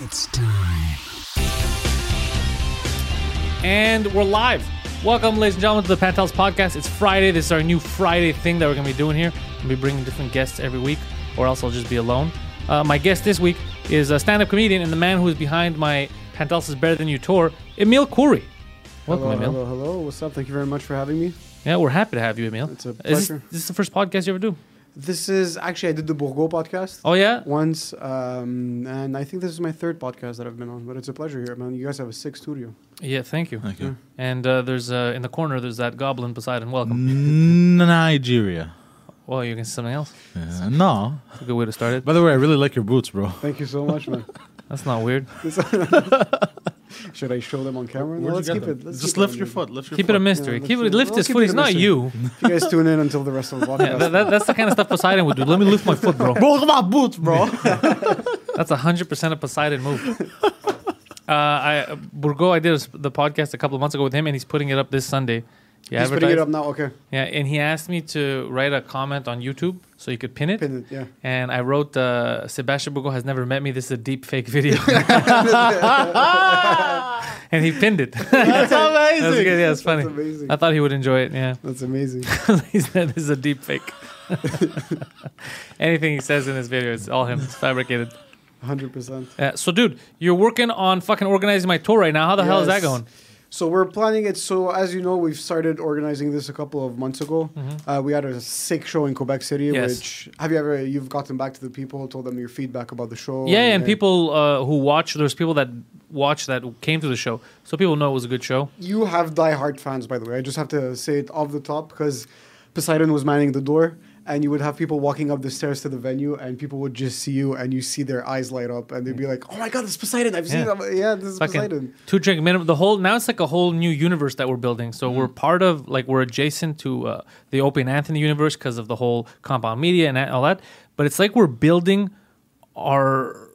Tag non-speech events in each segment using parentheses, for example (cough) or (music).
It's time. And we're live. Welcome, ladies and gentlemen, to the Pantelis Podcast. It's Friday. This is our new Friday thing that we're going to be doing here. We'll be bringing different guests every week, or else I'll just be alone. Uh, my guest this week is a stand up comedian and the man who is behind my Pantelis is Better Than You tour, Emile Khoury. Welcome, hello, Emile. hello, hello. What's up? Thank you very much for having me. Yeah, we're happy to have you, Emile. It's a Is this, pleasure. this is the first podcast you ever do? This is actually I did the Bourgo podcast Oh, yeah? once, um, and I think this is my third podcast that I've been on. But it's a pleasure here, man. You guys have a sick studio. Yeah, thank you. Thank you. And uh, there's uh, in the corner, there's that goblin Poseidon. Welcome. Nigeria. Well, you can say something else. Uh, no. It's a good way to start it. By the way, I really like your boots, bro. Thank you so much, man. (laughs) That's not weird. (laughs) Should I show them on camera? No, let's keep them? it. Let's Just keep lift on your foot. Lift your Keep foot. it a mystery. Yeah, keep it, lift his foot. it He's not you. (laughs) You guys (laughs) tune in until the rest of the podcast. Yeah, that, that, that's the kind of stuff Poseidon would do. Let me lift my foot, bro. (laughs) Bro, look at my boots, bro. That's hundred percent a Poseidon move. Uh, I Burgo, I did a s the podcast a couple of months ago with him, and he's putting it up this Sunday. He He's putting it up now. Okay, Yeah, and he asked me to write a comment on YouTube so you could pin it. pin it. Yeah. And I wrote, uh, Sebastian Burgo has never met me. This is a deep fake video. (laughs) (laughs) and he pinned it. That's (laughs) That was amazing. good. Yeah, it's funny. That's amazing. I thought he would enjoy it. Yeah. That's amazing. he said this is a deep fake. Anything he says in this video is all him. It's fabricated. Hundred percent. Uh, so, dude, you're working on fucking organizing my tour right now. How the hell is that going? So we're planning it. So as you know, we've started organizing this a couple of months ago. Uh, we had a sick show in Quebec City. Mm-hmm. Yes. Which have you ever? You've gotten back to the people, told them your feedback about the show. Yeah, and people uh, who watch, there's people that watch that came to the show. So people know it was a good show. You have die-hard fans, by the way. I just have to say it off the top because Poseidon was manning the door, and you would have people walking up the stairs to the venue, and people would just see you, and you see their eyes light up, and they'd be like, "Oh my god, this is Poseidon! I've seen Yeah. Yeah, this is Fucking Poseidon." two drink minimum. The whole now it's like a whole new universe that we're building. So we're part of like we're adjacent to uh, the Opie and Anthony universe because of the whole compound media and all that. But it's like we're building our.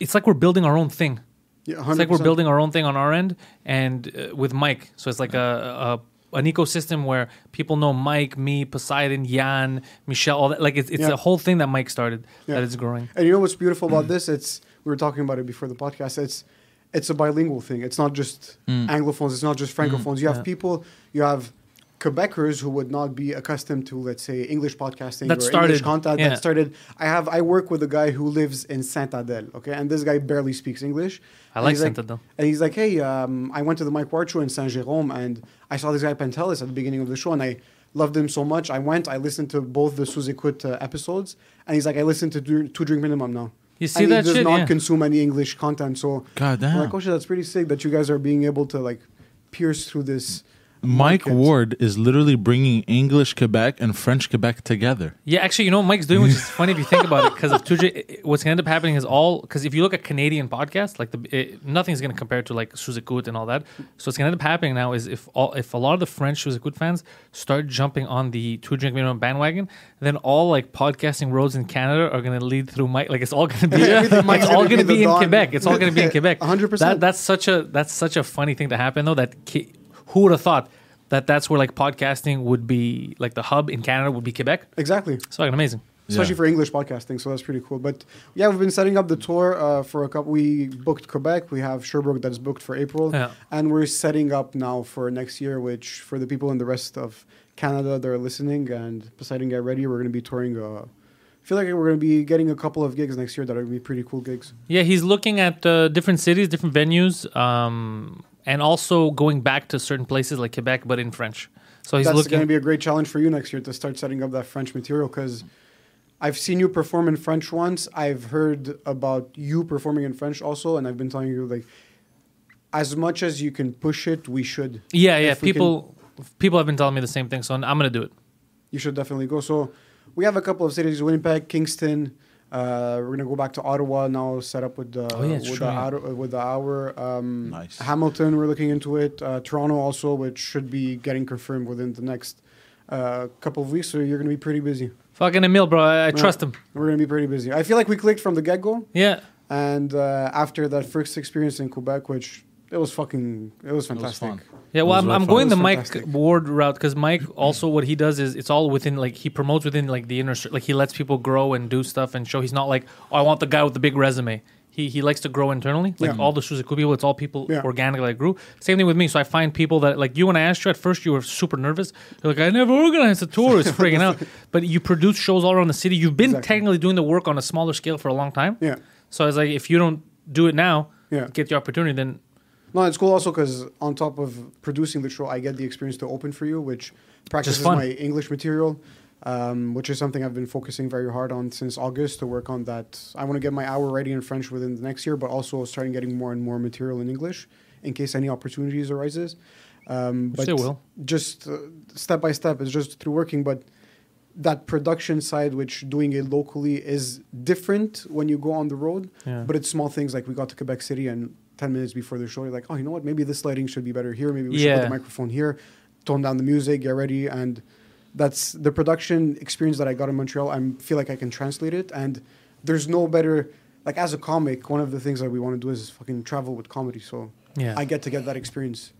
It's like we're building our own thing. Yeah, It's like we're building our own thing on our end and uh, with Mike. So it's like a, a an ecosystem where people know Mike, me, Poseidon, Jan, Michelle. All that. Like it's it's Yeah. a whole thing that Mike started Yeah. that is growing. And you know what's beautiful about mm. this? It's we were talking about it before the podcast. It's it's a bilingual thing. It's not just mm. anglophones. It's not just francophones. You have Yeah. people. You have Quebecers who would not be accustomed to, let's say, English podcasting That or started- English content. yeah. That started. I have. I work with a guy who lives in Sainte-Adèle. Okay, and this guy barely speaks English. I And like he's Sainte-Adèle. And he's like, "Hey, um, I went to the Mike Ward show in Saint Jérôme, and I saw this guy Pantelis at the beginning of the show, and I." Loved him so much. I went. I listened to both the Sous Écoute uh, episodes, and he's like, "I listened to Dr- Two Drink Minimum now." You see and that he does shit? not Yeah. consume any English content. So God I'm damn. like, oh shit, that's pretty sick that you guys are being able to like pierce through this. Mike market. Ward is literally bringing English Quebec and French Quebec together. Yeah, actually, you know what Mike's doing, which is (laughs) funny if you think about it, because of 2J, what's gonna end up happening is all because if you look at Canadian podcasts, like the it, nothing's gonna compare to like Sous Écoute and all that. So what's gonna end up happening now is if all if a lot of the French Sous Écoute fans start jumping on the two drink minimum bandwagon, then all like podcasting roads in Canada are gonna lead through Mike. Like it's all gonna be (laughs) Everything it's all gonna gonna be be in Quebec. It's all gonna be in (laughs) Quebec. 100%. That that's such a that's such a funny thing to happen though. That ki- who would have thought that that's where like podcasting would be like the hub in Canada would be Quebec. Exactly. It's fucking amazing. Especially Yeah. for English podcasting, so that's pretty cool. But yeah, we've been setting up the tour uh, for a couple. We booked Quebec. We have Sherbrooke that's booked for April, Yeah. and we're setting up now for next year. Which for the people in the rest of Canada that are listening and Poseidon, get ready. We're going to be touring. Uh, I feel like we're going to be getting a couple of gigs next year that are going to be pretty cool gigs. Yeah, he's looking at uh, different cities, different venues, um, and also going back to certain places like Quebec, but in French. So he's That's looking. going to be a great challenge for you next year to start setting up that French material because I've seen you perform in French once. I've heard about you performing in French also, and I've been telling you like, as much as you can push it, we should. yeah, yeah. if we People, people have been telling me the same thing, so I'm gonna do it. You should definitely go. So we have a couple of cities: Winnipeg, Kingston, Uh, we're gonna go back to Ottawa now, set up with the Oh, yeah, with, true, the yeah. With the hour. Um, Nice. Hamilton, we're looking into it. Uh, Toronto also, which should be getting confirmed within the next uh, couple of weeks. So you're gonna be pretty busy. Fucking Emile, bro. I, I trust him. We're gonna be pretty busy. I feel like we clicked from the get go, Yeah. and uh, after that first experience in Quebec, which it was fucking, it was fantastic. fun. Yeah, well, was I'm, very I'm going the was Mike fantastic. Ward route because Mike also what he does is it's all within like he promotes within like the inner cir- like he lets people grow and do stuff and show he's not like oh I want the guy with the big resume. He he likes to grow internally. Like Yeah. all the Sous Écoute people, it's all people Yeah. organically that grew. Same thing with me. So I find people that like you and I asked you at first, you were super nervous. You're like I never organized a tour. It's freaking out. (laughs) But you produce shows all around the city. You've been Exactly. technically doing the work on a smaller scale for a long time. Yeah. So I was like, if you don't do it now, Yeah. get the opportunity, then No, it's cool also because on top of producing the show, I get the experience to open for you, which practices my English material, um, which is something I've been focusing very hard on since August to work on that. I want to get my hour ready in French within the next year, but also starting getting more and more material in English in case any opportunities arises. Um, but will. just uh, step by step, it's just through working, but that production side, which doing it locally is different when you go on the road. Yeah. But it's small things like we got to Quebec City and 10 minutes before the show, you're like, oh, you know what? Maybe this lighting should be better here. Maybe we should put the microphone here, tone down the music, get ready. And that's the production experience that I got in Montreal. I feel like I can translate it. And there's no better, like as a comic, one of the things that we want to do is fucking travel with comedy. So Yeah. I get to get that experience.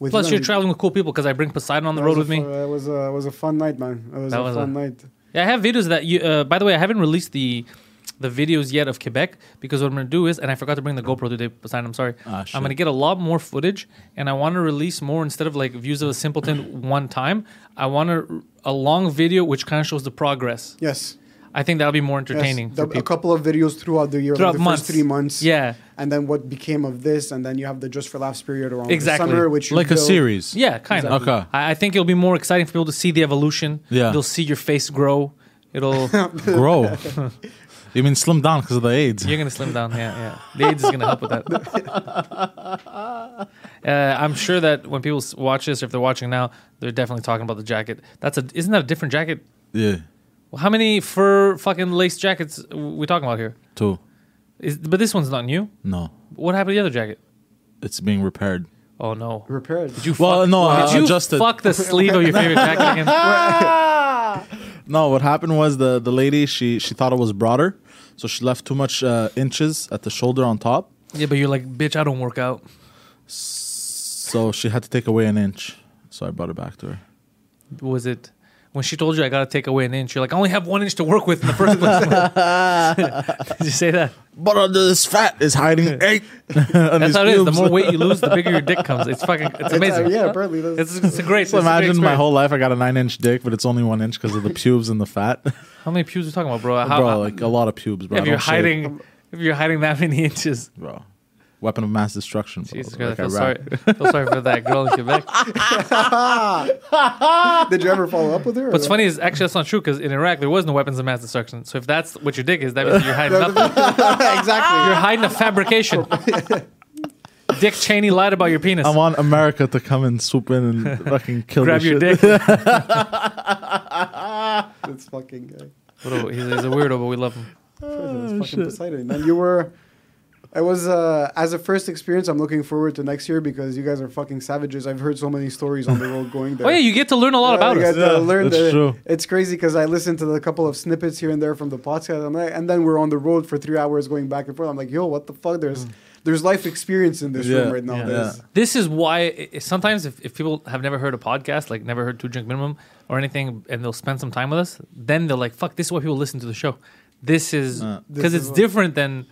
With plus you you're traveling with cool people because I bring Poseidon on the that road with me. It was a, it was a fun night, man. It was That a was fun a- night. Yeah, I have videos that you. Uh, by the way, I haven't released the the videos yet of Quebec because what I'm gonna do is, and I forgot to bring the GoPro today. Poseidon, I'm sorry. Ah, shit. I'm gonna get a lot more footage, and I want to release more instead of like views of a simpleton (coughs) one time. I want to a long video which kind of shows the progress. Yes. I think that'll be more Yes, entertaining the- for a couple of videos throughout the year, Throughout like the months. first three months. Yeah, And then what became of this, and then you have the Just for Laughs period around Exactly. the summer, which you Like a build- series. yeah, kind of. Okay. I, I think it'll be more exciting for people to see the evolution. Yeah. they'll see your face grow. It'll. (laughs) Grow. (laughs) you mean slim down because of the AIDS? You're gonna slim down, yeah, yeah. The AIDS is gonna help with that. (laughs) Uh, I'm sure that when people s- watch this, or if they're watching now, they're definitely talking about the jacket. That's a isn't that a different jacket? Yeah. Well, how many fur fucking lace jackets we talking about here? Two. Is, but this one's not new. No. What happened to the other jacket? It's being repaired. Oh no! Repaired. Did you Well, fuck, no, I did you adjusted. fuck the sleeve of your favorite jacket again? (laughs) No, what happened was the the lady she she thought it was broader, so she left too much uh, inches at the shoulder on top. Yeah, but you're like, bitch, I don't work out. So she had to take away an inch. So I brought it back to her. Was it when she told you I gotta take away an inch? You're like, I only have one inch to work with in the first place. (laughs) Did you say that? But under this fat is hiding eight. (laughs) That's how it is. The more weight you lose, the bigger your dick comes. It's fucking. It's It's, uh, amazing. yeah, apparently. That's, It's, it's a great. So it's a great imagine my whole life I got a nine inch dick, but it's only one inch because of the pubes and the fat. (laughs) How many pubes are we talking about, bro? How, bro, like a lot of pubes, bro. If you're don't shave, hiding, if you're hiding that many inches, bro. Weapon of mass destruction. Jesus Like Christ, I I feel sorry. feel sorry for that girl in (laughs) Quebec. (laughs) Did you ever follow up with her? What's funny is actually that's not true because in Iraq there was no weapons of mass destruction. So if that's what your dick is, that means you're hiding (laughs) nothing. exactly. You're hiding a fabrication. Dick Cheney lied about your penis. I want America to come and swoop in and fucking kill Grab your shit. dick. This fucking guy. What a- he's, he's a weirdo, but we love him. That's fucking ah, Poseidon. And you were. It was uh, as a first experience. I'm looking forward to next year because you guys are fucking savages. I've heard so many stories on the road going there. Oh yeah, you get to learn a lot about you us. get to Yeah, learn that's the- true. It's crazy because I listened to a couple of snippets here and there from the podcast, I'm like, and then we're on the road for three hours going back and forth. I'm like, yo, what the fuck? There's there's life experience in this Yeah, room right now. yeah. There's- This is why i- i- sometimes if, if people have never heard a podcast, like never heard Two Drink Minimum or anything, and they'll spend some time with us, then they're like, "Fuck, this is why people listen to the show." This is Uh. because This it's is what- different than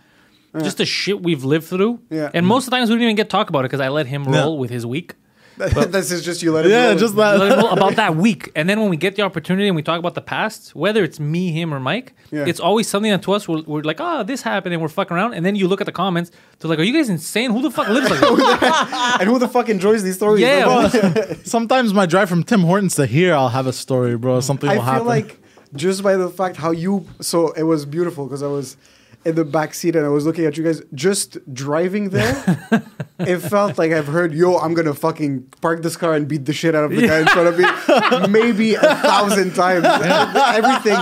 just the shit we've lived through. Yeah. And most of the times we don't even get to talk about it because I (laughs) let him Yeah. roll with his week. this is just you let it Yeah, roll. just Let that. him roll about that week, and then when we get the opportunity and we talk about the past, whether it's me, him, or Mike, Yeah. it's always something that to us we're, we're like, "Oh, this happened," and we're fucking around. And then you look at the comments, they're like, "Are you guys insane? Who the fuck lives like (laughs) that?" and who the fuck enjoys these stories? Yeah, Like, (laughs) Sometimes my drive from Tim Hortons to here, I'll have a story, bro. Something will happen. I will feel happen. like just by the fact how you so it was beautiful because I was in the back seat and I was looking at you guys just driving there. (laughs) it felt like I've heard, yo, I'm gonna fucking park this car and beat the shit out of the guy in front of me, maybe a thousand times. (laughs) Everything,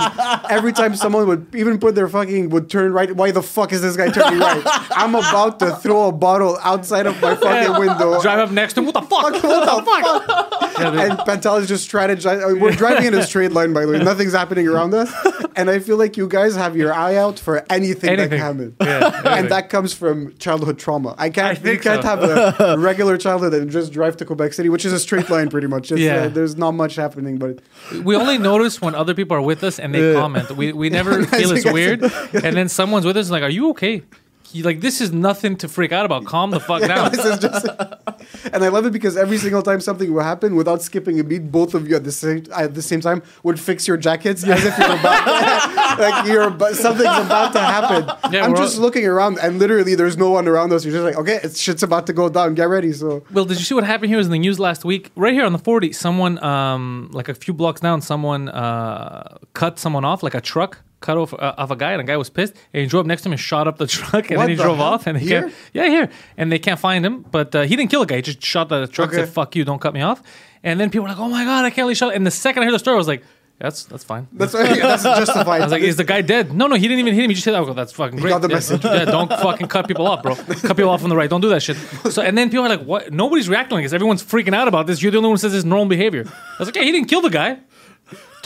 every time someone would even put their fucking would turn right. Why the fuck is this guy turning right? I'm about to throw a bottle outside of my fucking window. Drive up next to him. What the fuck? What the fuck? Yeah, and Pantel is just strategizing. Mean, uh, We're driving in a straight line, by the way. Nothing's happening around us. And I feel like you guys have your eye out for anything, that Anything. can happen. Yeah, (laughs) and that comes from childhood trauma. I can't, I you can't so. have a (laughs) regular childhood and just drive to Quebec City, which is a straight line pretty much. It's, Yeah. uh, there's not much happening, but we only notice when other people are with us and they comment. We we (laughs) never feel it's weird. And then someone's with us like, "Are you okay?" He, like this is nothing to freak out about. Calm the fuck (laughs) down. this is just. (laughs) and I love it because every single time something will happen, without skipping a beat, both of you at the same at the same time would fix your jackets as if you're about (laughs) like you're about, something's about to happen. Yeah, I'm just all- looking around, and literally there's no one around us. You're just like, okay, it's, shit's about to go down. Get ready. So Well, did you see what happened here? Was in the news last week, right here on the forty. Someone, um, like a few blocks down, someone uh, cut someone off, like a truck cut off uh, off a guy, and a guy was pissed, and he drove up next to him and shot up the (laughs) truck, and What then he the drove hell? off, and they Here? can't, yeah, here, and they can't find him, but uh, he didn't kill a guy. He just shot the truck, Okay. said "fuck you, don't cut me off," and then people were like, "Oh my god, I can't believe shot!" And the second I heard the story, I was like, "That's that's fine." that's that's justified. (laughs) I was like, "Is the guy dead?" No, no, he didn't even hit him. He just hit. I go, "That's fucking great." got the yeah, message. Yeah, don't fucking cut people off, bro. cut people off on the right. Don't do that shit. So, and then people are like, "What?" Nobody's reacting like this. Everyone's freaking out about this. You're the only one who says this normal behavior. I was like, "Yeah, he didn't kill the guy.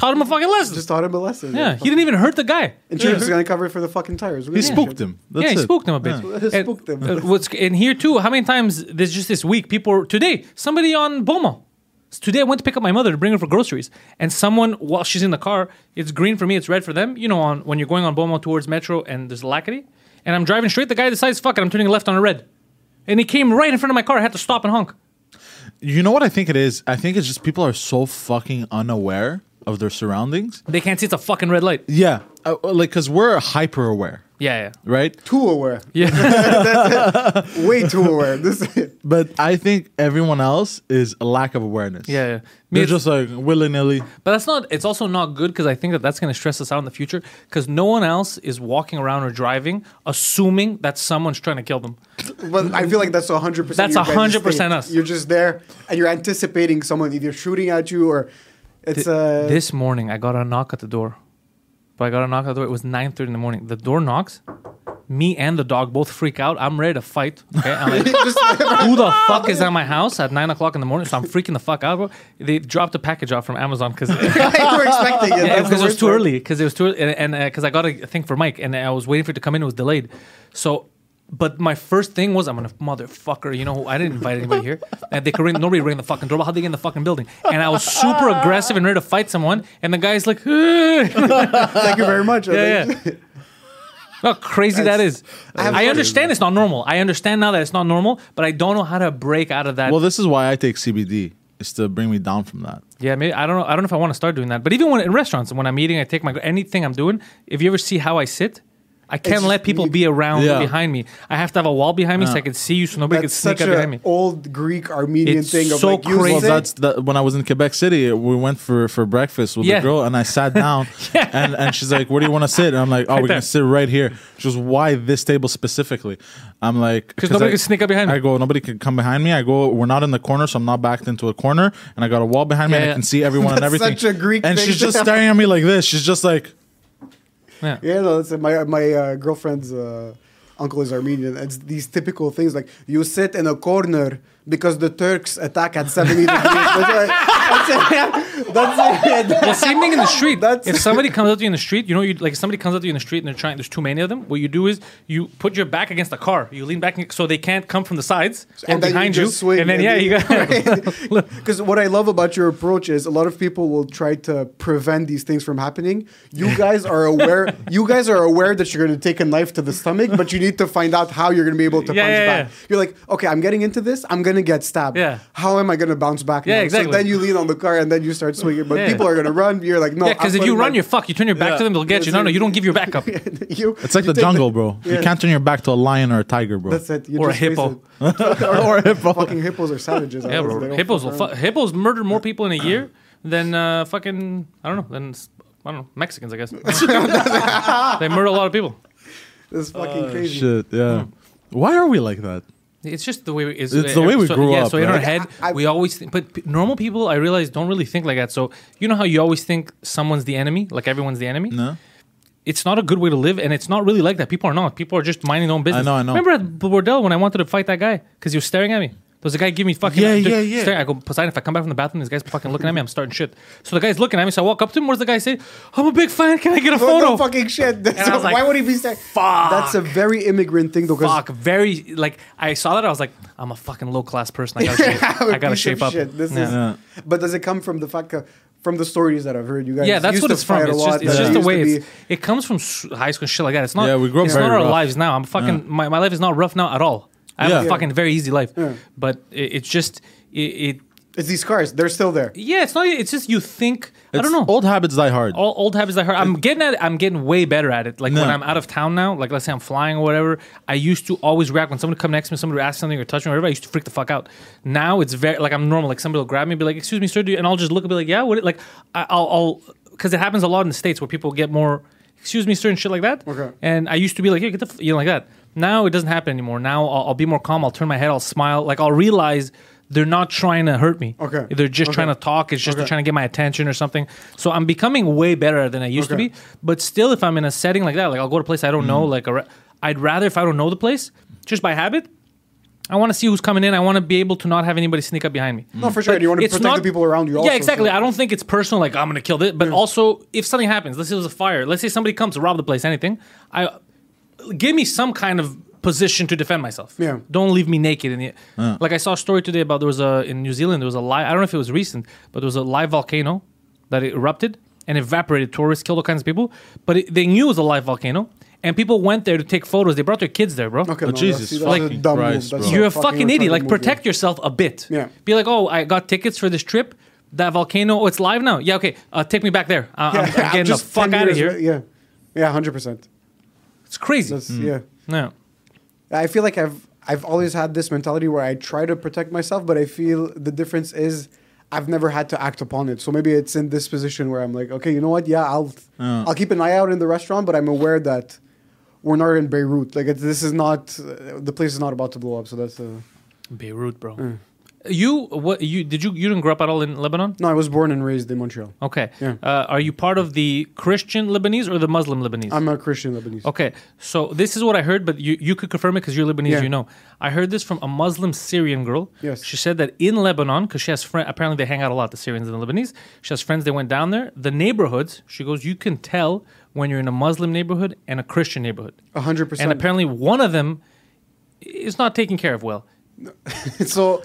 Taught him a fucking lesson." just taught him a lesson. yeah, he didn't even hurt the guy. Insurance is gonna cover for the fucking tires. He spooked him. That's yeah, he it. spooked him a bit. Yeah. (laughs) And, Spooked him. uh, what's and here too? How many times this just this week? People today somebody on Boma. Today I went to pick up my mother to bring her for groceries, and someone while she's in the car, it's green for me, it's red for them. You know, on when you're going on Boma towards Metro and there's a Lackady, and I'm driving straight. The guy decides, "Fuck it, I'm turning left on a red," and he came right in front of my car. I had to stop and honk. You know what I think it is? I think it's just people are so fucking unaware of their surroundings. They can't see it's a fucking red light. Yeah, uh, like because we're hyper aware, Yeah, yeah, right? too aware. (laughs) yeah, (laughs) Way too aware. This But I think everyone else is a lack of awareness. yeah. yeah. Me, They're just like willy nilly. But that's not. It's also not good because I think that that's going to stress us out in the future because no one else is walking around or driving assuming that someone's trying to kill them. But I feel like that's 100% That's your 100% us. You're just there and you're anticipating someone either shooting at you or it's uh this morning, I got a knock at the door. But I got a knock at the door. It was 9:30 in the morning. The door knocks. Me and the dog both freak out. I'm ready to fight. Okay, I'm like, (laughs) (laughs) who the (laughs) fuck is at my house at nine o'clock in the morning? So I'm freaking the fuck out, bro. They dropped a package off from Amazon because were expecting it. Yeah, because it was too early. Because it was too early, and because I got a thing for Mike, and I was waiting for it to come in. It was delayed. So, but my first thing was, I'm gonna motherfucker. You know, I didn't invite anybody here, and they could ring. Nobody ring the fucking doorbell. How they get in the fucking building? And I was super ah. aggressive and ready to fight someone, and the guy's like, (laughs) Thank you very much. yeah. Yeah. How crazy that is. I I understand it's not normal. I understand now that it's not normal, but I don't know how to break out of that. Well, this is why I take CBD. Is to bring me down from that. Yeah, maybe I don't know. I don't know if I want to start doing that. But even when in restaurants, when I'm eating, I take my anything I'm doing. If you ever see how I sit, I can't just- let people you- be around Yeah. behind me. I have to have a wall behind me so I can see you, so nobody That's can sneak such up behind me. an old Greek Armenian It's thing of so like crazy. Well, that's the, when I was in Quebec City. We went for, for breakfast with Yeah. the girl, and I sat down, (laughs) and, and she's like, "Where do you want to sit?" And I'm like, "Oh, we're there. gonna sit right here." She goes, "Why this table specifically?" I'm like, "Because nobody I- can sneak up behind me. I go, "Nobody can come behind me." I go, "We're not in the corner, so I'm not backed into a corner, and I got a wall behind me, Yeah, and. I can see everyone and That's everything." such a Greek and thing she's just staring at me like this. She's just like, Yeah. Yeah, no, it's my my uh, girlfriend's uh, uncle is Armenian. It's these typical things like you sit in a corner because the Turks attack at seventy degrees. (laughs) That's. That's. That's it. (laughs) Well, same thing in the street. That's- if somebody comes up to you in the street, you know, you like if somebody comes up to you in the street and they're trying. There's too many of them. What you do is you put your back against the car. You lean back so they can't come from the sides And you behind you. swing and then and yeah, you got. (laughs) (laughs) Because what I love about your approach is a lot of people will try to prevent these things from happening. You guys are aware. you guys are aware that you're going to take a knife to the stomach, but you need to find out how you're going to be able to Yeah, punch yeah, back. yeah. You're like, okay, I'm getting into this. I'm going to get stabbed. Yeah. How am I going to bounce back? Yeah, now? exactly. So then you lean on the car and then you start swinging. But Yeah. people are going to run. You're like, no. yeah, because I'm if you putting run, my- you're fucked. You turn your back to them, they'll get you. No, no, you don't give your back up. (laughs) you, "It's like you the take jungle, bro. You Yeah. can't turn your back to a lion or a tiger, bro." That's it. You Or a just face hippo. it. (laughs) or a hippo. Fucking hippos are savages. Yeah, I bro. They don't Hippos will fuck fu- around. hippos murder more people in a year (laughs) than uh, fucking I don't know than s- I don't know Mexicans I guess. they murder a lot of people. That's fucking crazy. Shit, yeah. Why are we like that? It's just the way we, it's, It's the way we so, grew yeah, up, So in our head, I- I- we always think, but p- normal people, I realize, don't really think like that. So you know how you always think someone's the enemy, like everyone's the enemy. No. It's not a good way to live, and it's not really like that. People are not. People are just minding their own business. I know, I know. Remember at Bordel when I wanted to fight that guy because he was staring at me. There was a guy giving me fucking Yeah, just yeah, yeah. staring. I go Poseidon. If I come back from the bathroom, this guy's fucking looking at me. I'm starting shit. So the guy's looking at me. So I walk up to him. What does the guy say? I'm a big fan. Can I get a No, photo? no fucking shit. That's I was (laughs) like, why would he be saying? Fuck. That's a very immigrant thing, though. 'cause Fuck, very like I saw that. I was like, I'm a fucking low class person. I gotta shape, (laughs) I'm a I gotta shape up. shit. This Yeah. is, Yeah. But does it come from the fact that from the stories that I've heard, you guys? Yeah, that's used what to it's from. It's just, it's just you the way it's, it comes from high school and shit like that. It's not. Yeah, we grew up It's very not our rough. lives now. I'm fucking. My, my life is not rough now at all. I have Yeah. a fucking very easy life. Yeah. But it, it's just it, it. It's these scars. They're still there. Yeah, it's not. It's just you think. I don't know. Old habits die hard. all old habits die hard. I'm getting at it. I'm getting way better at it. Like when I'm out of town now, like let's say I'm flying or whatever, I used to always react when somebody come next to me, somebody would ask something or touch me or whatever. I used to freak the fuck out. Now it's very like I'm normal. Like somebody will grab me, and be like, "Excuse me, sir," do you-" and I'll just look and be like, "Yeah, what?" Like I- I'll, I'll, because it happens a lot in the states where people get more, "Excuse me, sir," and shit like that. Okay. And I used to be like, "Yeah, get the," f-, you know, like that. Now it doesn't happen anymore. Now I'll, I'll be more calm. I'll turn my head. I'll smile. Like I'll realize. They're not trying to hurt me. Okay. They're just Okay. trying to talk. It's just Okay. trying to get my attention or something. So I'm becoming way better than I used Okay. to be. But still, if I'm in a setting like that, like I'll go to a place I don't know, mm-hmm. like a re- I'd rather if I don't know the place, just by habit, I want to see who's coming in. I want to be able to not have anybody sneak up behind me. No, for sure. But You want to protect not- the people around you. Also, yeah, exactly. so- I don't think it's personal. Like I'm gonna kill this, but also if something happens, let's say there's a fire. Let's say somebody comes to rob the place. Anything, I give me some kind of position to defend myself. Yeah. Don't leave me naked in the like I saw a story today about there was a in New Zealand there was a live I don't know if it was recent, but there was a live volcano that erupted and evaporated tourists, killed all kinds of people. But it, they knew it was a live volcano. And people went there to take photos. They brought their kids there, bro. Okay, Oh, no, Jesus that's, that's a dumb Christ, bro. You're a fucking idiot. Like protect yeah. yourself a bit. Yeah. Be like, oh, I got tickets for this trip. That volcano, oh, it's live now. Yeah, okay. Uh, take me back there. Uh, I'm, I'm (laughs) Yeah, getting the just fuck out of years, here. Yeah, yeah, hundred percent. It's crazy. That's yeah. no. I feel like I've I've always had this mentality where I try to protect myself, but I feel the difference is I've never had to act upon it. So maybe it's in this position where I'm like, okay, you know what? Yeah, I'll I'll keep an eye out in the restaurant, but I'm aware that we're not in Beirut. Like it's, this is not uh, the place is not about to blow up. So that's uh, Beirut, bro. You what? You did you you didn't grow up at all in Lebanon? no. I was born and raised in Montreal. Okay. Yeah. Uh, are you part of the Christian Lebanese or the Muslim Lebanese? I'm a Christian Lebanese. Okay, so this is what I heard, but you, you could confirm it because you're Lebanese, Yeah. you know. I heard this from a Muslim Syrian girl. Yes. She said that in Lebanon, because she has friends, apparently they hang out a lot, the Syrians and the Lebanese. She has friends, they went down there. The neighborhoods, she goes, you can tell when you're in a Muslim neighborhood and a Christian neighborhood. A hundred percent. And apparently one of them is not taken care of well. (laughs) so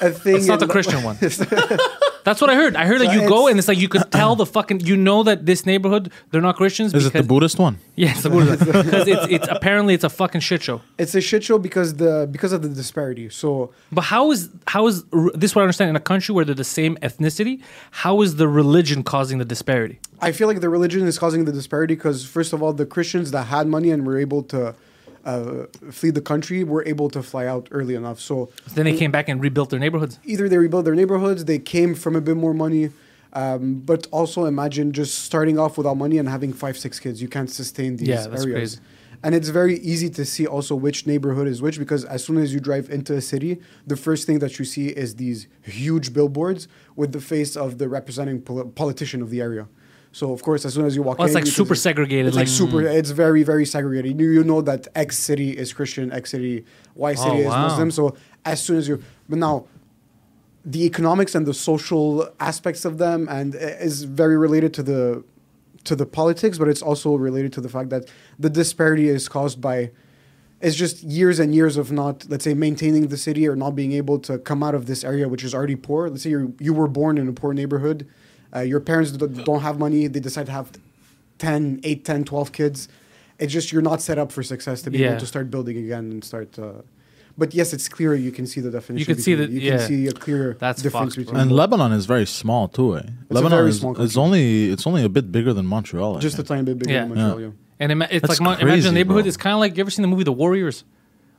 a thing. It's not the in- Christian one. (laughs) That's what I heard. I heard that you go and it's like you could tell the fucking, you know that this neighborhood, they're not Christians. Is it the Buddhist one? (laughs) Yes, the Buddhist. Because it's, it's apparently it's a fucking shit show. It's a shit show because the because of the disparity. So But how is how is r- this? What I understand in a country where they're the same ethnicity, how is the religion causing the disparity? I feel like the religion is causing the disparity because, first of all, the Christians that had money and were able to uh, flee the country were able to fly out early enough. So Then they came back and rebuilt their neighborhoods. either they rebuilt their neighborhoods, they came from a bit more money, um, but also imagine just starting off without money and having five, six kids. You can't sustain these Yeah, areas. crazy. And it's very easy to see also which neighborhood is which because as soon as you drive into a city, the first thing that you see is these huge billboards with the face of the representing pol- politician of the area. So of course, as soon as you walk Oh, in, it's like super see- segregated, It's like, like- super. Mm. It's very very segregated. You, you know that X city is Christian, X city, Y oh, city Oh, is wow. Muslim. So as soon as you, but now the economics and the social aspects of them and is very related to the to the politics but it's also related to the fact that the disparity is caused by it's just years and years of not let's say maintaining the city or not being able to come out of this area which is already poor let's say you you were born in a poor neighborhood uh, your parents don't have money they decide to have 10 8 10 12 kids it's just you're not set up for success to be Yeah. able to start building again and start uh, but yes, it's clear. You can see the definition. could see between- that- You yeah. can see a clear That's difference fucked, bro. between And Lebanon is very small too. Eh? Lebanon very is small it's only it's only a bit bigger than Montreal. I just a tiny bit bigger Yeah. than Montreal. Yeah. Yeah. And ima- it's That's like Mon- crazy, imagine a neighborhood. bro. It's kind of like you ever seen the movie The Warriors,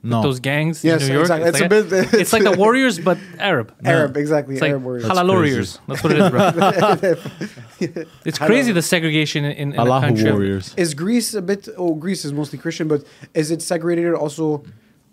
No. With those gangs Yes, in New York. exactly. It's, It's like a bit- it's like the (laughs) Warriors, but Arab. Arab, exactly. It's like Arab warriors. halal warriors. That's what it is, bro. (laughs) it's crazy the segregation in, in, in the Allahu country. Warriors. Is Greece a bit? Oh, Greece is mostly Christian, but is it segregated also?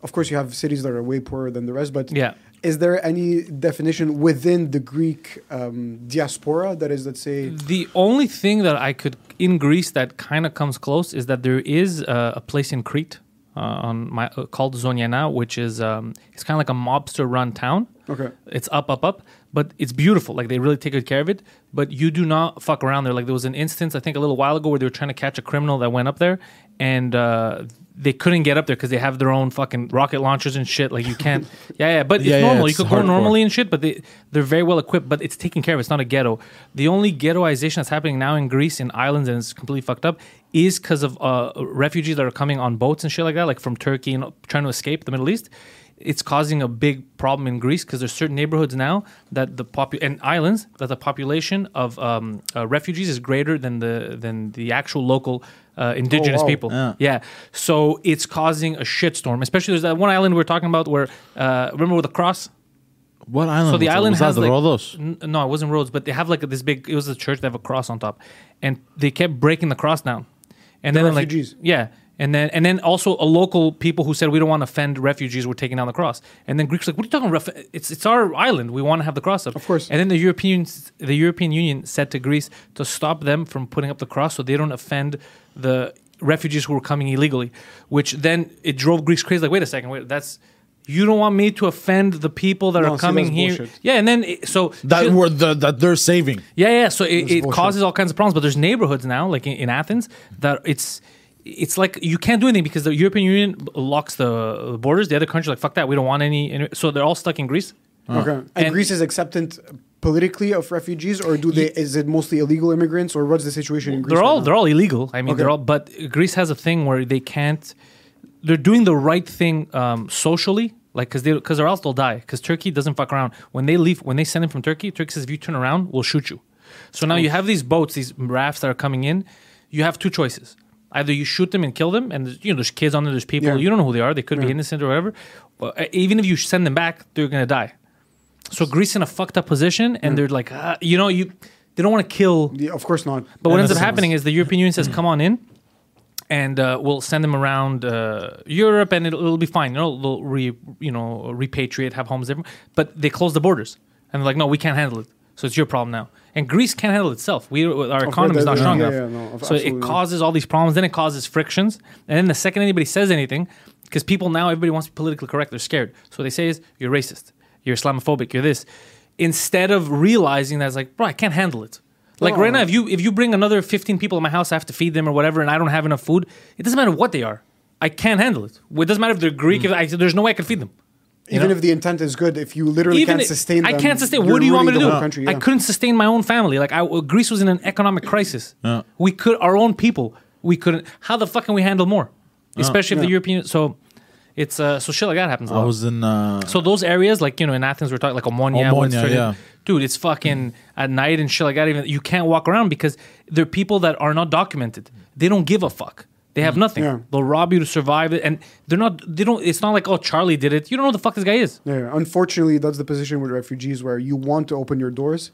Of course, you have cities that are way poorer than the rest, but Yeah. is there any definition within the Greek um, diaspora that is, let's say, The only thing that I could in Greece that kind of comes close is that there is uh, a place in Crete on my uh, called Zoniana, which is um, it's kind of like a mobster run town. okay, It's up, up, up, but it's beautiful. Like they really take good care of it. But you do not fuck around there. Like there was an instance I think a little while ago where they were trying to catch a criminal that went up there, and uh, they couldn't get up there because they have their own fucking rocket launchers and shit. Like you can't. (laughs) yeah, yeah. But Yeah, it's yeah, normal. it's you could go normally and shit. But they they're very well equipped. But it's taken care of. It's not a ghetto. The only ghettoization that's happening now in Greece in islands and it's completely fucked up is because of uh, refugees that are coming on boats and shit like that, like from Turkey and trying to escape the Middle East it's causing a big problem in Greece because there's certain neighborhoods now that the popu- and islands that the population of um, uh, refugees is greater than the than the actual local uh, indigenous wow. people. Yeah. so it's causing a shitstorm. Especially there's that one island we are talking about where uh, remember with the cross. What island? So the island was has that the like Rhodos? N- no, it wasn't roads, but they have like this big. It was a church. They have a cross on top, and they kept breaking the cross down. And The then refugees. like yeah, and then and then also a local people who said we don't want to offend refugees. We're taking down the cross. And then Greeks like, what are you talking about? It's it's our island. We want to have the cross up. Of course. And then the European the European Union said to Greece to stop them from putting up the cross so they don't offend the refugees who were coming illegally. Which then it drove Greece crazy. Like wait a second, wait that's. You don't want me to offend the people that No, are see, coming that's here. bullshit. Yeah, and then it, so That shit- were the, that they're saving. yeah, yeah. So it, it causes all kinds of problems. But there's neighborhoods now, like in, in Athens, that it's it's like you can't do anything because the European Union locks the borders. The other countries like fuck that. We don't want any. any so they're all stuck in Greece. Uh-huh. okay, and, And- Greece is acceptant politically of refugees, or do they? Is it mostly illegal immigrants, or what's the situation in Greece? They're right all they're all illegal. I mean, Okay. they're all. But Greece has a thing where they can't. They're doing the right thing um, socially, like because they because or else they'll die. Because Turkey doesn't fuck around. When they leave, when they send them from Turkey, Turkey says if you turn around, we'll shoot you. So now you have these boats, these rafts that are coming in. You have two choices. Either you shoot them and kill them, and there's, you know there's kids on there, there's people Yeah. you don't know who they are. They could be innocent or whatever. But uh, even if you send them back, they're gonna die. So Greece in a fucked up position, and they're like, ah, you know, you they don't want to kill Yeah, of course not. but what ends up happening is the European Union says, "Come on in," and uh, we'll send them around uh, Europe, and it'll, it'll be fine. You know, they'll re, you know repatriate, have homes. But they close the borders, and they're like, "No, we can't handle it. So it's your problem now." And Greece can't handle itself. We our economy is not strong yeah, enough. yeah, no, so it causes all these problems. Then it causes frictions, and then the second anybody says anything, because people now everybody wants to be politically correct, they're scared. So what they say is, "You're racist. You're Islamophobic. You're this." Instead of realizing that it's like, bro, I can't handle it. Like No. right now, if you if you bring another fifteen people in my house, I have to feed them or whatever, and I don't have enough food. It doesn't matter what they are. I can't handle it. It doesn't matter if they're Greek. If I, there's no way I can feed them. Even know? if the intent is good, if you literally Even can't sustain them, I can't sustain. What do you want me to do? Country, I couldn't sustain my own family. Like I, Greece was in an economic crisis. We could our own people. We couldn't. How the fuck can we handle more? Especially if the European. So it's uh, so shit like that happens. A I lot. I was in. Uh, So those areas, like you know, in Athens, we're talking like Omonia, yeah. Dude, it's fucking at night and shit like that. Even you can't walk around because there are people that are not documented. They don't give a fuck. They have mm, nothing. Yeah. They'll rob you to survive it, and they're not. They don't. It's not like oh, Charlie did it. You don't know who the fuck this guy is. Yeah, unfortunately, that's the position with refugees where you want to open your doors,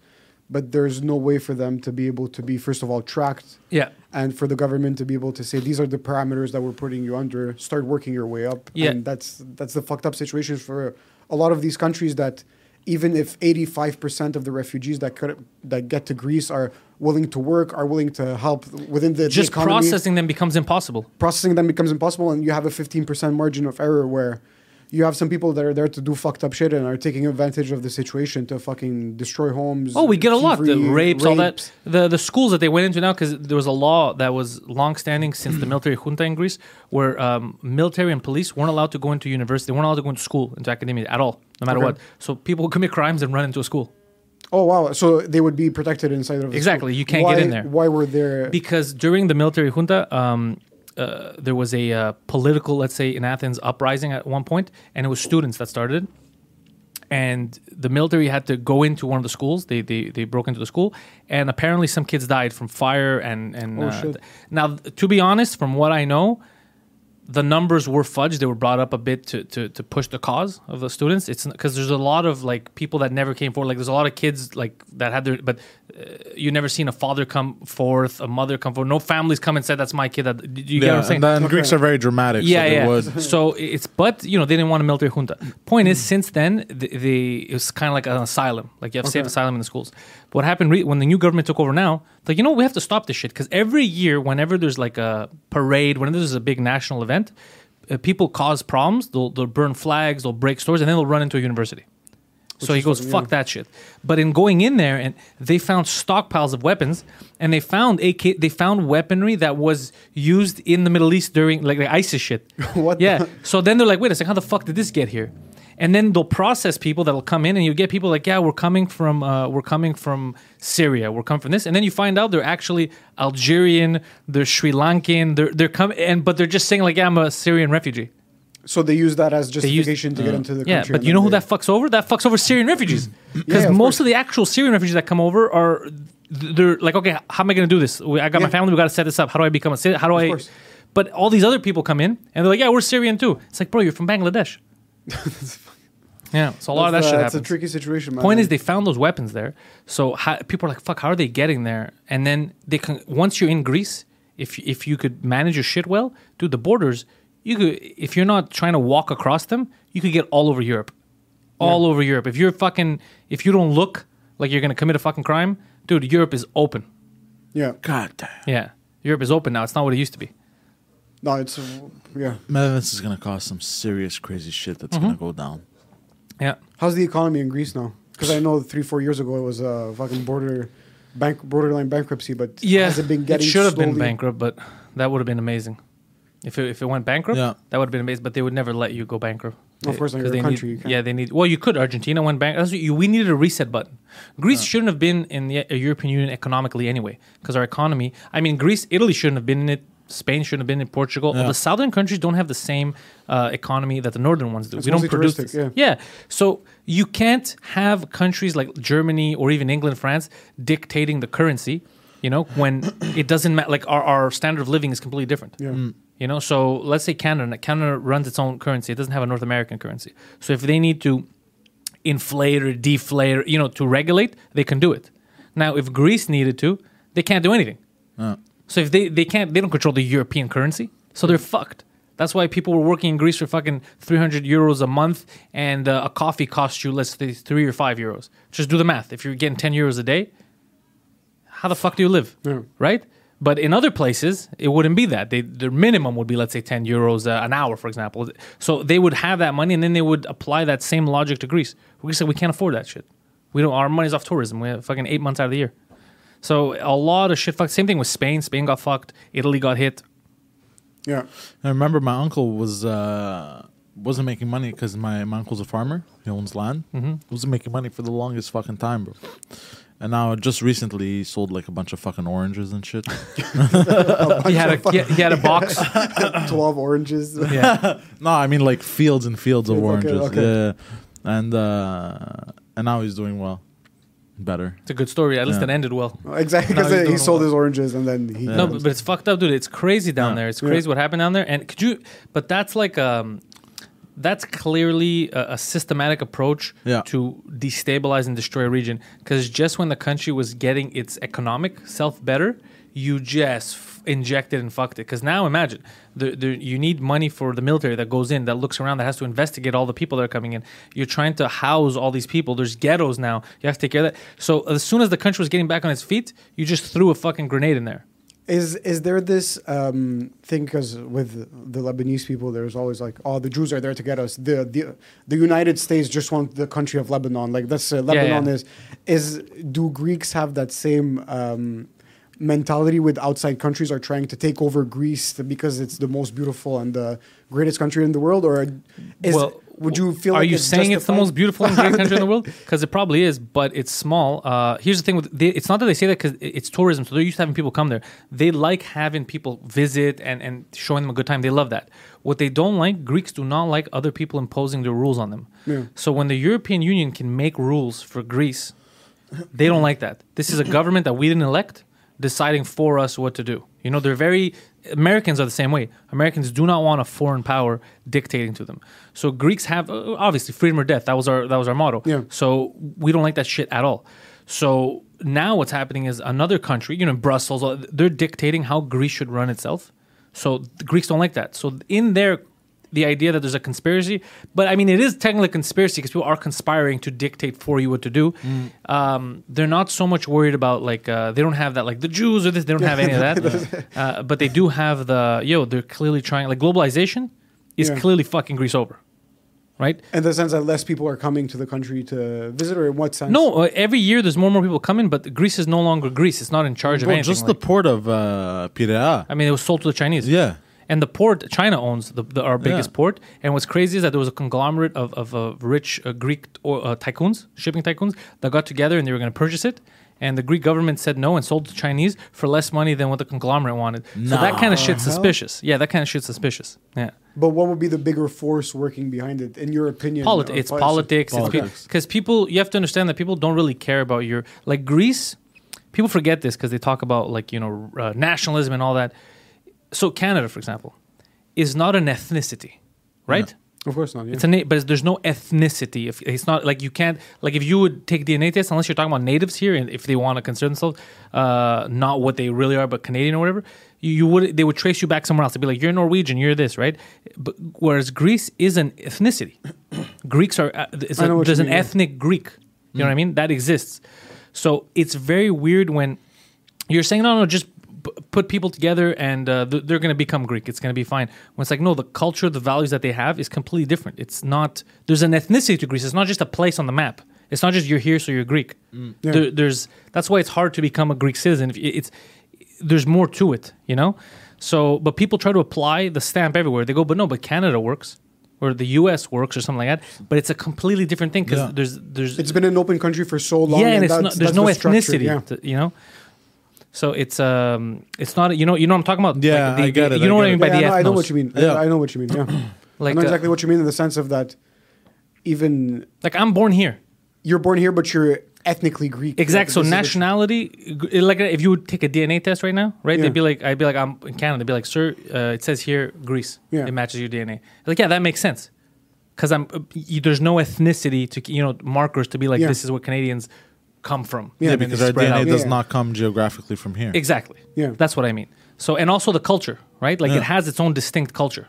but there's no way for them to be able to be, first of all, tracked, Yeah. and for the government to be able to say these are the parameters that we're putting you under. Start working your way up. Yeah. and that's that's the fucked up situation for a lot of these countries that. Even if 85% of the refugees that could, that get to Greece are willing to work, are willing to help within the, the Just economy, processing them becomes impossible. processing them becomes impossible and you have a 15% margin of error where you have some people that are there to do fucked up shit and are taking advantage of the situation to fucking destroy homes. Oh, we get a lot. The thievery, rapes, all that. The the schools that they went into now, because there was a law that was long-standing since the military junta in Greece, where um, military and police weren't allowed to go into university. They weren't allowed to go into school, into academia at all, no matter Okay. what. So people would (laughs) commit crimes and run into a school Oh, wow. So they would be protected inside of Exactly, school. you can't why, get in there. Why were there? because during the military junta. Um, uh, there was a uh, political, let's say, in Athens uprising at one point, and it was students that started. And the military had to go into one of the schools. They, they, they broke into the school, and apparently some kids died from fire. And and Oh, uh, shit. now, to be honest, from what I know, the numbers were fudged. They were brought up a bit to, to, to push the cause of the students. It's because there's a lot of like people that never came forward. Like there's a lot of kids like that had their, but uh, you never seen a father come forth, a mother come forth. No families come and said that's my kid. That do you get what I'm saying? and then Greeks are very dramatic. yeah, so yeah. would. (laughs) So it's but you know they didn't want a military junta. Point is, since then they, they it was kind of like an asylum, like you have safe asylum in the schools. But what happened re- when the new government took over now? Like you know we have to stop this shit because every year, whenever there's like a parade, whenever there's a big national event, uh, people cause problems. They'll they'll burn flags, they'll break stores, and then they'll run into a university. So he goes, fuck that shit. But in going in there, and they found stockpiles of weapons, and they found AK, they found weaponry that was used in the Middle East during like, the ISIS shit. (laughs) What Yeah. the- So then they're like, wait a second, how the fuck did this get here? And then they'll process people that'll come in, and you get people like, yeah, we're coming from, uh, we're coming from Syria, we're coming from this, and then you find out they're actually Algerian, they're Sri Lankan, they're they're coming, and but they're just saying like, yeah, I'm a Syrian refugee. So they use that as use- justification to get into the Yeah, country. but you know who they- that fucks over? That fucks over Syrian refugees. (clears throat) Because Yeah, most course. of the actual Syrian refugees that come over are, they're like, okay, how am I going to do this? I got my family. We got to set this up. How do I become a citizen? How do I? course. But all these other people come in and they're like, yeah, we're Syrian too. It's like, bro, you're from Bangladesh. (laughs) yeah, so a lot of that That's, shit uh, happens. It's a tricky situation, man. Point is, they found those weapons there. So how, people are like, "Fuck, how are they getting there?" And then they can. Once you're in Greece, if if you could manage your shit well, dude, the borders, you could. If you're not trying to walk across them, you could get all over Europe, all over Europe. If you're fucking, if you don't look like you're gonna commit a fucking crime, dude, Europe is open. yeah. God damn. Yeah, Europe is open now. It's not what it used to be. No, it's uh, yeah. Man, this is gonna cause some serious crazy shit that's Mm-hmm. gonna go down. Yeah. How's the economy in Greece now? Because I know three, four years ago it was a fucking border, bank, borderline bankruptcy. But Yeah, has it been getting? It? Should have been bankrupt, but that would have been amazing. If it, if it went bankrupt, Yeah. that would have been amazing. But they would never let you go bankrupt. Of course, not 'Cause your they country, Need, you yeah, they need. Well, you could. Argentina went bankrupt. That's what you, we needed a reset button. Greece shouldn't have been in the European Union economically anyway, because our economy. I mean, Greece, Italy shouldn't have been in it. Spain shouldn't have been in Portugal. Yeah. The southern countries don't have the same uh, economy that the northern ones do. It's we don't produce. touristic, this. yeah. Yeah. So you can't have countries like Germany or even England, France dictating the currency, you know, when it doesn't matter. Like our, our standard of living is completely different. Yeah. Mm. You know, so let's say Canada. Canada runs its own currency. It doesn't have a North American currency. So if they need to inflate or deflate, or, you know, to regulate, they can do it. Now, if Greece needed to, they can't do anything. So if they they can't, they don't control the European currency. So they're fucked. That's why people were working in Greece for fucking 300 euros a month, and uh, a coffee costs you, let's say, three or five euros. Just do the math. If you're getting 10 euros a day, how the fuck do you live? Yeah. Right? But in other places, it wouldn't be that. They, their minimum would be, let's say, 10 euros uh, an hour, for example. So they would have that money, and then they would apply that same logic to Greece. We said we can't afford that shit. We don't. Our money's off tourism. We have fucking eight months out of the year. So a lot of shit. Fucked. Same thing with Spain. Spain got fucked. Italy got hit. Yeah. I remember my uncle was uh, wasn't making money because my, my uncle's a farmer. He owns land. Mm-hmm. Wasn't making money for the longest fucking time, bro. And now, just recently, he sold like a bunch of fucking oranges and shit. (laughs) (laughs) He had a he, he had a box. (laughs) Twelve oranges. yeah. no, I mean like fields and fields of oranges. okay. Yeah, and uh, and now he's doing well, better. It's a good story. At least Yeah. it ended well. Exactly, because he sold well. his oranges and then he. No, but, but it's fucked up, dude. It's crazy down Yeah. there. It's Yeah. crazy what happened down there. And could you? But that's like um, that's clearly a, a systematic approach Yeah. to destabilize and destroy a region. Because just when the country was getting its economic self better, you just f- injected and fucked it. Because now imagine, the, the, you need money for the military that goes in, that looks around, that has to investigate all the people that are coming in. You're trying to house all these people. There's ghettos now. You have to take care of that. So as soon as the country was getting back on its feet, you just threw a fucking grenade in there. Is is there this um, thing? Because with the Lebanese people, there's always like, oh, the Jews are there to get us. The the the United States just want the country of Lebanon. Like that's uh, Lebanon yeah. is is. Do Greeks have that same? Um, mentality with outside countries are trying to take over Greece because it's the most beautiful and the greatest country in the world or is would you feel Are like you it's saying it's the most beautiful and great country in the world? (laughs) Because it probably is, but it's small. Uh, here's the thing: with they, it's not that they say that because it's tourism, so they're used to having people come there. They like having people visit and and showing them a good time. They love that. What they don't like, Greeks do not like other people imposing their rules on them. Yeah. So when the European Union can make rules for Greece, they don't like that. This is a government that we didn't elect. Deciding for us what to do. You know, they're very Americans are the same way. Americans do not want a foreign power dictating to them. So Greeks have uh, obviously freedom or death. That was our that was our motto. Yeah. So we don't like that shit at all. So now what's happening is another country, you know, Brussels, uh, they're dictating how Greece should run itself. So Greeks don't like that. So in their the idea that there's a conspiracy, but I mean it is technically a conspiracy because people are conspiring to dictate for you what to do. Um, they're not so much worried about like uh, they don't have that like the Jews or this. They don't have any of that, (laughs) (laughs) uh, but they do have the yo. They're clearly trying like globalization is Yeah. clearly fucking Greece over, right? In the sense that less people are coming to the country to visit, or in what sense? No, uh, every year there's more and more people coming, but Greece is no longer Greece. It's not in charge of anything. just the port of uh, Pirea. I mean, it was sold to the Chinese. Yeah. And the port, China owns the, the our biggest Yeah. port. And what's crazy is that there was a conglomerate of, of uh, rich uh, Greek or, uh, tycoons, shipping tycoons, that got together and they were going to purchase it. And the Greek government said no and sold to Chinese for less money than what the conglomerate wanted. So that kind of shit's hell? suspicious. Yeah, that kind of shit's suspicious. Yeah. But what would be the bigger force working behind it, in your opinion? Polit- or it's policy? politics. Politics. Because people, you have to understand that people don't really care about your like Greece. People forget this because they talk about like you know uh, nationalism and all that. So Canada, for example, is not an ethnicity, right? Of course not. Yeah. It's a but there's no ethnicity. If it's not like you can't like if you would take DNA test, unless you're talking about natives here, and if they want to consider themselves uh, not what they really are, but Canadian or whatever, you, you would they would trace you back somewhere else. They'd be like, you're Norwegian, you're this, right? But whereas Greece is an ethnicity. (clears throat) Greeks are uh, it's a, there's an mean, yeah. ethnic Greek. You know what I mean? That exists. So it's very weird when you're saying no, no, just put people together and uh, th- they're going to become Greek. It's going to be fine. When it's like no, the culture, the values that they have is completely different. It's not. There's an ethnicity to Greece. It's not just a place on the map. It's not just you're here, so you're Greek. Yeah. There, there's that's why it's hard to become a Greek citizen. If It's there's more to it, you know. So, but people try to apply the stamp everywhere. They go, but no, but Canada works, or the U.S. works, or something like that. But it's a completely different thing because Yeah. there's there's It's been an open country for so long. yeah, and, it's that's- not, there's that's no the structure, ethnicity, Yeah. to- you know. So it's um, it's not you know you know what I'm talking about. Yeah, Like, the- I get it, You know I what I get mean by yeah, the I know, I know what you mean. Yeah. I know what you mean. Yeah. (clears throat) Like I know uh, exactly what you mean in the sense of that. Even like I'm born here. you're born here, but you're ethnically Greek. Exactly. So This is what- nationality, g- like if you would take a DNA test right now, right? Yeah. They'd be like, I'd be like, I'm in Canada. They'd be like, sir, uh, it says here Greece. Yeah. It matches your DNA. Like, yeah, that makes sense. Because I'm, uh, y- there's no ethnicity to, you know, markers to be like, Yeah. this is what Canadians come from. Yeah, Yeah, because our DNA out. does Yeah. not come geographically from here. Exactly. Yeah. That's what I mean. So, and also the culture, right? Like Yeah. it has its own distinct culture.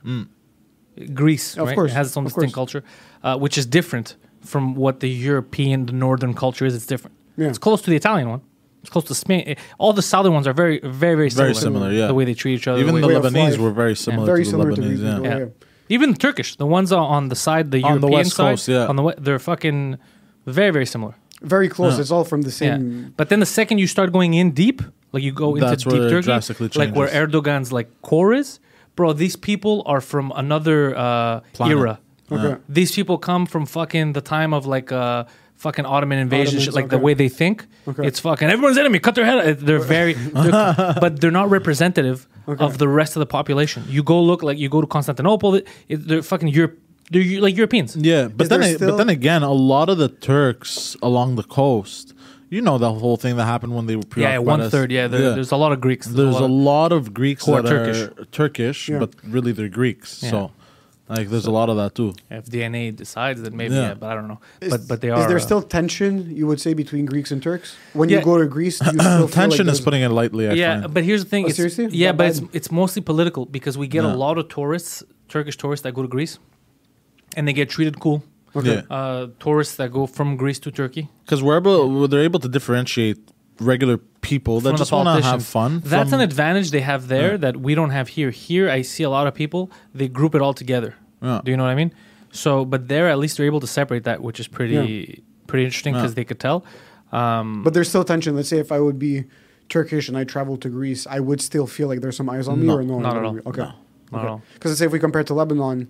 Greece, Of right? course, it has its own of distinct course. culture, uh, which is different from what the European, the northern culture is. It's different. Yeah. It's close to the Italian one. It's close to Spain. All the southern ones are very, very, very similar. Very similar, yeah. The way they treat each other. Even the the way, way of Lebanese were very similar very to the similar to Lebanese. Greek yeah. yeah. yeah. even the Turkish, the ones on- on the side, the On the European West side, Coast, yeah. on the we- they're fucking very, very similar. Very close. Yeah. It's all from the Yeah. same. But then the second you start going in deep, like you go into That's deep where Turkey, drastically like where. Erdogan's like core is, bro. These people are from another uh, era. Okay. These people come from fucking the time of like uh, fucking Ottoman invasion, Ottomans, shit, like the way they think. Okay. It's fucking everyone's enemy. Cut their head. Uh, They're (laughs) very, they're, but they're not representative of the rest of the population. You go look like you go to Constantinople. It, it- they're fucking Europe. They're Eu- like Europeans. Yeah, but Is then there I- still- but then again, a lot of the Turks along the coast, you know, the whole thing that happened when they were Yeah, preoccupied one us. third. Yeah, there, there's a lot of Greeks. There's a lot of- lot of Greeks Who are that Turkish. are Turkish, Yeah. but really they're Greeks. Yeah. So, like, there's a lot of that too. if DNA decides that maybe, Yeah. yeah. but I don't know. Is, but but they are. Is there uh, still tension? You would say between Greeks and Turks when Yeah. you go to Greece. Do you still (clears throat) feel Tension like is there's- putting it lightly. I yeah, find. but here's the thing. Oh, it's, seriously? Yeah, That but it's bad? it's mostly political because we get a lot of tourists, Turkish tourists that go to Greece, and they get treated cool. Yeah. Uh, tourists that go from Greece to Turkey because we're able, they're able to differentiate regular people that just want to have fun. That's from- an advantage they have there Yeah. that we don't have here. Here, I see a lot of people they group it all together. Yeah. Do you know what I mean? So, but there at least they're able to separate that, which is pretty pretty interesting because Yeah. they could tell. Um, But there's still tension. Let's say if I would be Turkish and I traveled to Greece, I would still feel like there's some eyes on me, or no? not at all. Okay. Not at all. Because let's say if we compare it to Lebanon,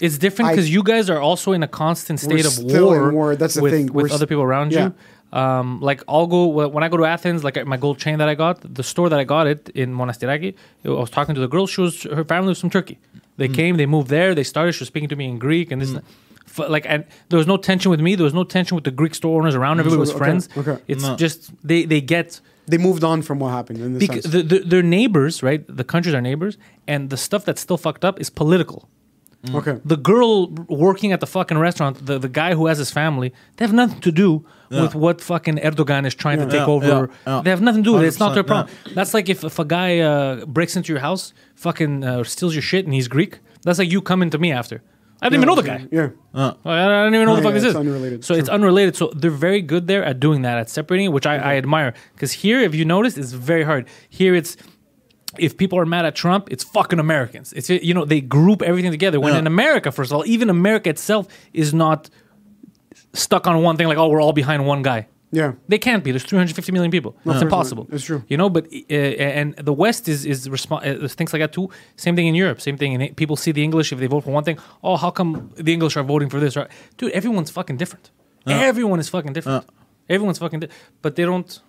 It's different because you guys are also in a constant state of still war, in war, that's the with, thing, with we're s- other people around yeah. you. Um, like I'll go wh- when I go to Athens, like my gold chain that I got, the store that I got it in Monastiraki. I was talking to the girl. She was her family was from Turkey. They mm. came, they moved there. They started. She was speaking to me in Greek and this. Mm. f- Like and there was no tension with me. There was no tension with the Greek store owners around. Everybody was mm. okay, friends. okay. It's No. just they they get They moved on from what happened in the Because sense. the, the, they're neighbors, right? The countries are neighbors, and the stuff that's still fucked up is political. Okay. The girl working at the fucking restaurant, the, the guy who has his family, they have nothing to do with what fucking Erdogan is trying to take Yeah, over. yeah, yeah. They have nothing to do with it. It's not their 100%, problem. That's like if, if a guy uh, breaks into your house, fucking uh, steals your shit, and he's Greek. That's like you coming to me after. I didn't even know the guy. Yeah. Well, I don't even know what the Yeah, fuck this yeah, is. unrelated. So it's unrelated. So they're very good there at doing that, at separating which I, I admire. Because here, if you notice, it's very hard. Here, it's if people are mad at Trump, it's fucking Americans. It's you know they group everything together. When Yeah. in America, first of all, even America itself is not stuck on one thing. Like oh, we're all behind one guy. Yeah. They can't be. There's 350 million people. It's course impossible. It's true. You know, but uh, and the West is is respon uh, things like that too. Same thing in Europe. Same thing. And people see the English if they vote for one thing. Oh, how come the English are voting for this? Right, dude. Everyone's fucking different. Everyone is fucking different. Everyone's fucking. Di- but they don't.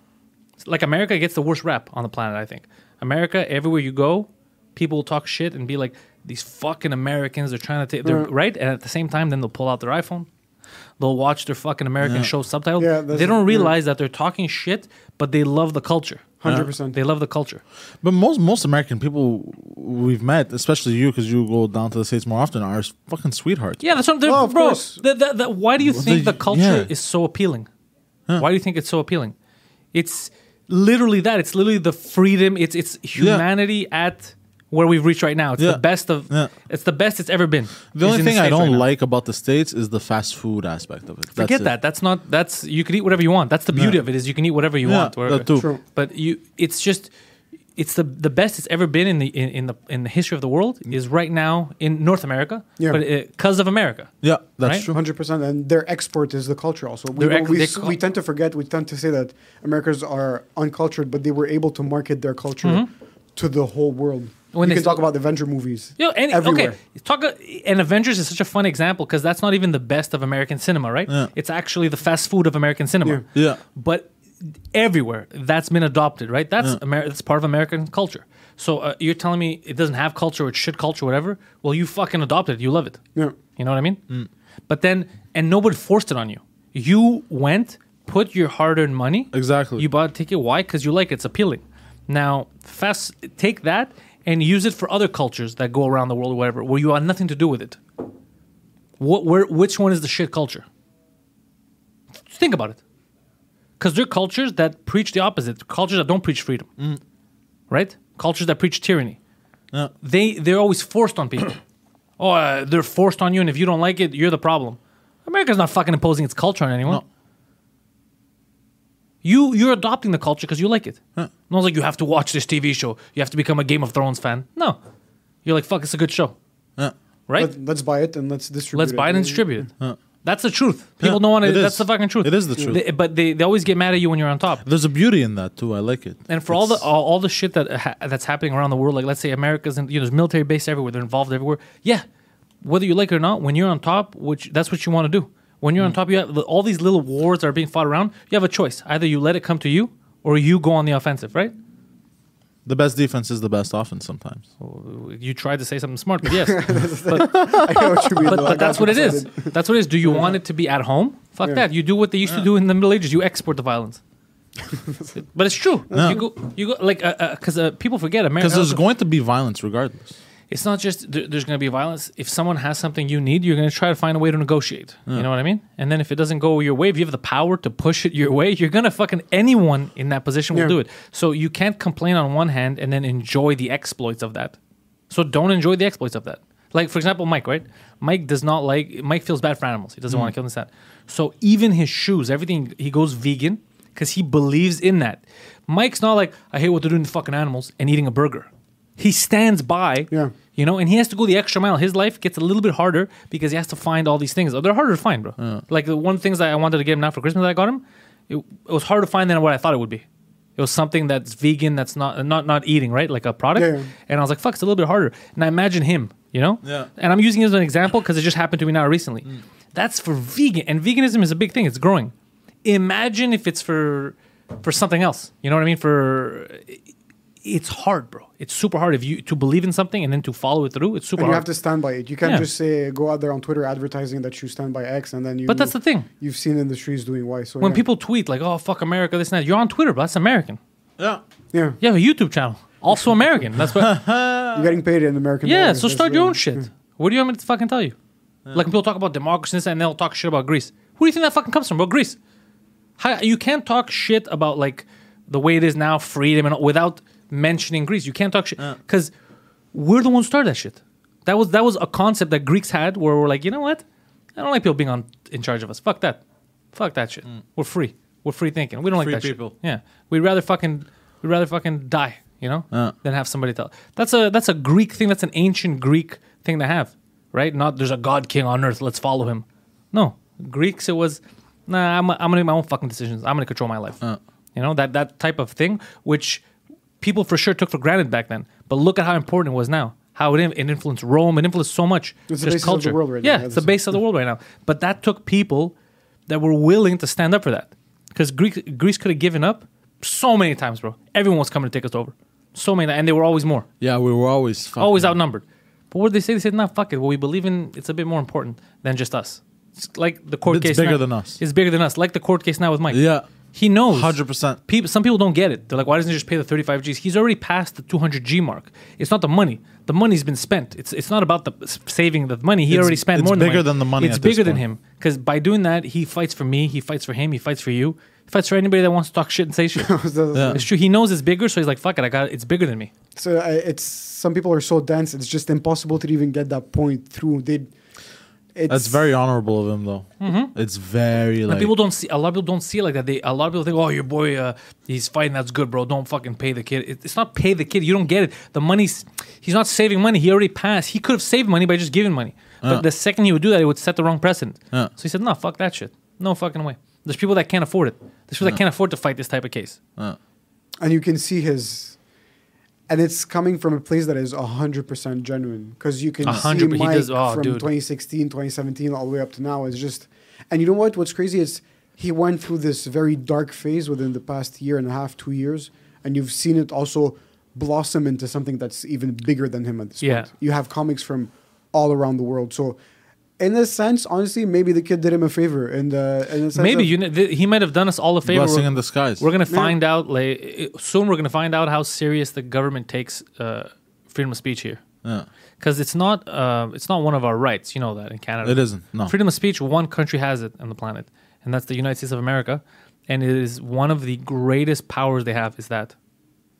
Like America gets the worst rap on the planet. I think America. Everywhere you go, people will talk shit and be like, "These fucking Americans. They're trying to take. They're mm. right." And at the same time, then they'll pull out their iPhone. They'll watch their fucking American show subtitled. Yeah, they don't yeah. realize that they're talking shit, but they love the culture. 100%. They love the culture. But most most American people we've met, especially you, because you go down to the states more often, are fucking sweethearts. Yeah, that's what I'm Oh, of bro. course. The, the, the, why do you think the- the culture yeah. is so appealing? Why do you think it's so appealing? It's literally that. It's literally the freedom. It's it's humanity at where we've reached right now. It's Yeah. the best of. Yeah. It's the best it's ever been. The only in thing I don't right like about the states is the fast food aspect of it. That's Forget it. that. That's not. That's you can eat whatever you want. That's the beauty Yeah. of it is you can eat whatever you Yeah, want. wherever- that too. True. But you, it's just, it's the the best it's ever been in the in, in the in the history of the world is right now in North America. Yeah. But because of America. Yeah, that's Right? true. Hundred percent, and their export is the culture. Also, we, ex- we, they we tend to forget. We tend to say that Americans are uncultured, but they were able to market their culture to the whole world. Mm-hmm. When you they can talk about the Avenger movies. Yeah, and everywhere. okay, talk. uh, And Avengers is such a fun example because that's not even the best of American cinema, right? Yeah. It's actually the fast food of American cinema. Yeah. Yeah. But everywhere that's been adopted, right? That's Amer- that's part of American culture. So uh, you're telling me it doesn't have culture, or it's shit culture, whatever. Well, you fucking adopted it. You love it. Yeah. You know what I mean? Mm. But then, and nobody forced it on you. You went, put your hard-earned money. Exactly. You bought a ticket. Why? Because you like it. It's appealing. Now, fast take that and use it for other cultures that go around the world or whatever, where you have nothing to do with it. What? Where? Which one is the shit culture? Think about it. Because they're cultures that preach the opposite. Cultures that don't preach freedom. Right? Cultures that preach tyranny Yeah. they they're always forced on people. (coughs) oh, uh, they're forced on you, and if you don't like it, you're the problem. America's not fucking imposing its culture on anyone. No. You you're adopting the culture because you like it. No one's like you have to watch this TV show. You have to become a Game of Thrones fan. No, you're like fuck. It's a good show, Yeah. right? Let, let's buy it and let's distribute. Let's it. buy it and distribute it. That's the truth. People Yeah, don't want to. is. That's the fucking truth. It is the truth. They- but they, they always get mad at you when you're on top. There's a beauty in that too. I like it. And for all the all, all the shit that ha- that's happening around the world, like let's say America's in, you know, there's military base everywhere, they're involved everywhere. Yeah, whether you like it or not, when you're on top, which that's what you want to do. When you're on mm. top, you have all these little wars that are being fought around. You have a choice: either you let it come to you, or you go on the offensive. Right? The best defense is the best offense sometimes. You tried to say something smart, but yes, (laughs) but, (laughs) I know what you mean. but, but that's what it is. That's what it is. Do you want it to be at home? Fuck Yeah. that. You do what they used to do in the Middle Ages. You export the violence. (laughs) but it's true. You go, you go like because uh, people forget America. Because there's going to be violence regardless. It's not just there, there's going to be violence. If someone has something you need, you're going to try to find a way to negotiate. You know what I mean? And then if it doesn't go your way, if you have the power to push it your way, you're going to fucking anyone in that position will Yeah. do it. So you can't complain on one hand and then enjoy the exploits of that. So don't enjoy the exploits of that. Like for example, Mike, right? Mike does not like. Mike feels bad for animals. He doesn't want to mm. kill them. That. So even his shoes, everything, he goes vegan because he believes in that. Mike's not like I hate what they're doing to fucking animals and eating a burger. He stands by, Yeah. you know, and he has to go the extra mile. His life gets a little bit harder because he has to find all these things. They're harder to find, bro. Like the one things that I wanted to get him now for Christmas that I got him, it, it was harder to find than what I thought it would be. It was something that's vegan, that's not not not eating, right? Like a product. Yeah, yeah. And I was like, fuck, it's a little bit harder. And I imagine him, you know? Yeah. And I'm using it as an example because it just happened to me now recently. Mm. That's for vegan. And veganism is a big thing. It's growing. Imagine if it's for for something else. You know what I mean? For it's hard, bro. It's super hard if you to believe in something and then to follow it through. It's super And you hard. have to stand by it. You can't Yeah. just say go out there on Twitter advertising that you stand by X, and then you. But that's the thing. You've seen industries doing Y. So when yeah. people tweet like, "Oh fuck America," this and that, you're on Twitter, but that's American. Yeah. Yeah, You have a YouTube channel, also American. That's what. (laughs) you're getting paid in American. yeah, dollars. so That's start your own shit. What do you want me to fucking tell you? Like when people talk about democracy and they'll talk shit about Greece. Who do you think that fucking comes from, bro? Greece. How, you can't talk shit about like the way it is now, freedom, and without mentioning Greece. You can't talk shit because we're the ones who started that shit. That was that was a concept that Greeks had, where we're like, you know what? I don't like people being on in charge of us. Fuck that. Fuck that shit. Mm. We're free. We're free thinking. We don't Free like that people. shit. Yeah, we'd rather fucking we'd rather fucking die, you know, Yeah. than have somebody tell. That's a that's a Greek thing. That's an ancient Greek thing to have, right? Not there's a god king on earth. Let's follow him. No, Greeks it was. Nah, I'm I'm gonna make my own fucking decisions. I'm gonna control my life. You know that that type of thing, which people for sure took for granted back then. But look at how important it was now. How it, it influenced Rome. It influenced so much. It's the just of the culture. world right now. yeah, Yeah, it's the base of the world right now. But that took people that were willing to stand up for that. Because Greece, Greece could have given up so many times, bro. Everyone was coming to take us over. So many, and they were always more, Yeah, we were always fucking, always outnumbered. But what did they say? They said, "Nah, fuck it. What we believe in, it's a bit more important than just us." It's like the court case. It's case. bigger now- than us. It's bigger than us. Like the court case now with Mike. Yeah. He knows. 100%. People, some people don't get it. They're like, "Why doesn't he just pay the 35 Gs?" He's already passed the 200 G mark. It's not the money. The money's been spent. It's it's not about the saving the money. He It's- already spent it's more than bigger than the money It's at this bigger than him because by doing that, he fights for me. He fights for him. He fights for you. He fights for anybody that wants to talk shit and say shit. (laughs) Yeah. It's true. He knows it's bigger, so he's like, "Fuck it, I got it. It's bigger than me." So uh, it's some people are so dense. It's just impossible to even get that point through. They. It's, That's very honorable of him, though. It's very And people don't see. A lot of people don't see it like that. They a lot of people think, "Oh, your boy, uh, he's fighting. That's good, bro. Don't fucking pay the kid." It, it's not pay the kid. You don't get it. The money's. He's not saving money. He already passed. He could have saved money by just giving money. But the second he would do that, it would set the wrong precedent. Yeah. So he said, "No, fuck that shit. No fucking way." There's people that can't afford it. There's people that can't afford to fight this type of case. and you can see his and it's coming from a place that is 100% genuine because you can A see hundred- he Mike does- oh, from dude. 2016 2017 all the way up to now it's just and you know what what's crazy is he went through this very dark phase within the past year and a half two years and you've seen it also blossom into something that's even bigger than him at this Yeah. point you have comics from all around the world so in a sense honestly maybe the kid did him a favor in the in the sense Maybe of- you. kn- th- He might have done us all a favor. blessing We're- in disguise. We're gonna Yeah. find out like soon. We're gonna find out how serious the government takes uh, freedom of speech here, yeah. because it's not uh, it's not one of our rights. You know that in Canada, It isn't, no. freedom of speech. One country has it on the planet, and that's the United States of America, and it is one of the greatest powers they have. Is that,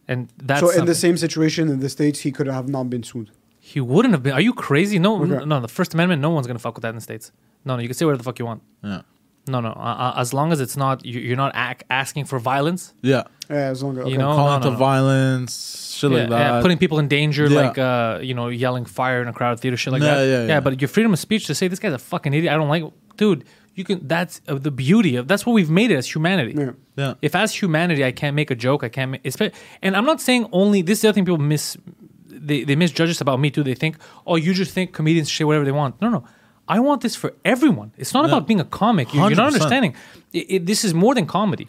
and that's so in the same situation in the states he could have not been sued he wouldn't have been. Are you crazy? No, Okay. no. The First Amendment. No one's gonna fuck with that in the states. No, no. You can say whatever the fuck you want. Yeah. No, no. Uh, uh, as long as it's not you, you're not ac- asking for violence. Yeah. yeah as long as okay. You know, Calling no, to no. violence, shit like that. Yeah, putting people in danger, Yeah. like uh, you know, yelling fire in a crowded theater, shit like Yeah, that. yeah, yeah. but your freedom of speech to say this guy's a fucking idiot, I don't like, dude. You can. That's uh, the beauty of. That's what we've made it as humanity. Yeah. Yeah. If as humanity I can't make a joke, I can't. Make, espe- and I'm not saying only. This is the other thing people miss. They they misjudge us about me too. They think, oh, you just think comedians say whatever they want. No, no. I want this for everyone. It's not about being a comic. You- You're not understanding. It, it, this is more than comedy.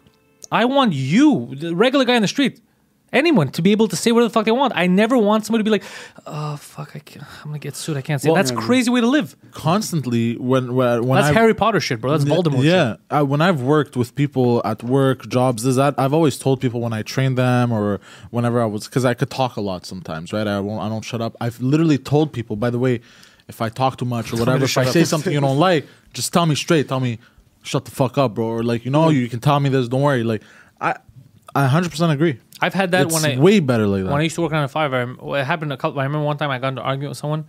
I want you, the regular guy in the street, anyone, to be able to say whatever the fuck they want. I never want somebody to be like, oh fuck, I can't, I'm gonna get sued. I can't say. Well, That's a crazy way to live. Constantly when when when That's I Harry Potter shit, bro. That's Voldemort. Yeah, shit. I, when I've worked with people at work, jobs, is that I've always told people when I train them or whenever I was because I could talk a lot sometimes, right? I won't, I don't shut up. I've literally told people, by the way, if I talk too much or whatever, if I say something you don't (laughs) like, just tell me straight. Tell me, shut the fuck up, bro. Or like, you know, you can tell me this. Don't worry. Like, I, I 100% agree. I've had that it's when I way better like that. when I used to work on a five, I, it happened a couple. I remember one time I got into argument with someone,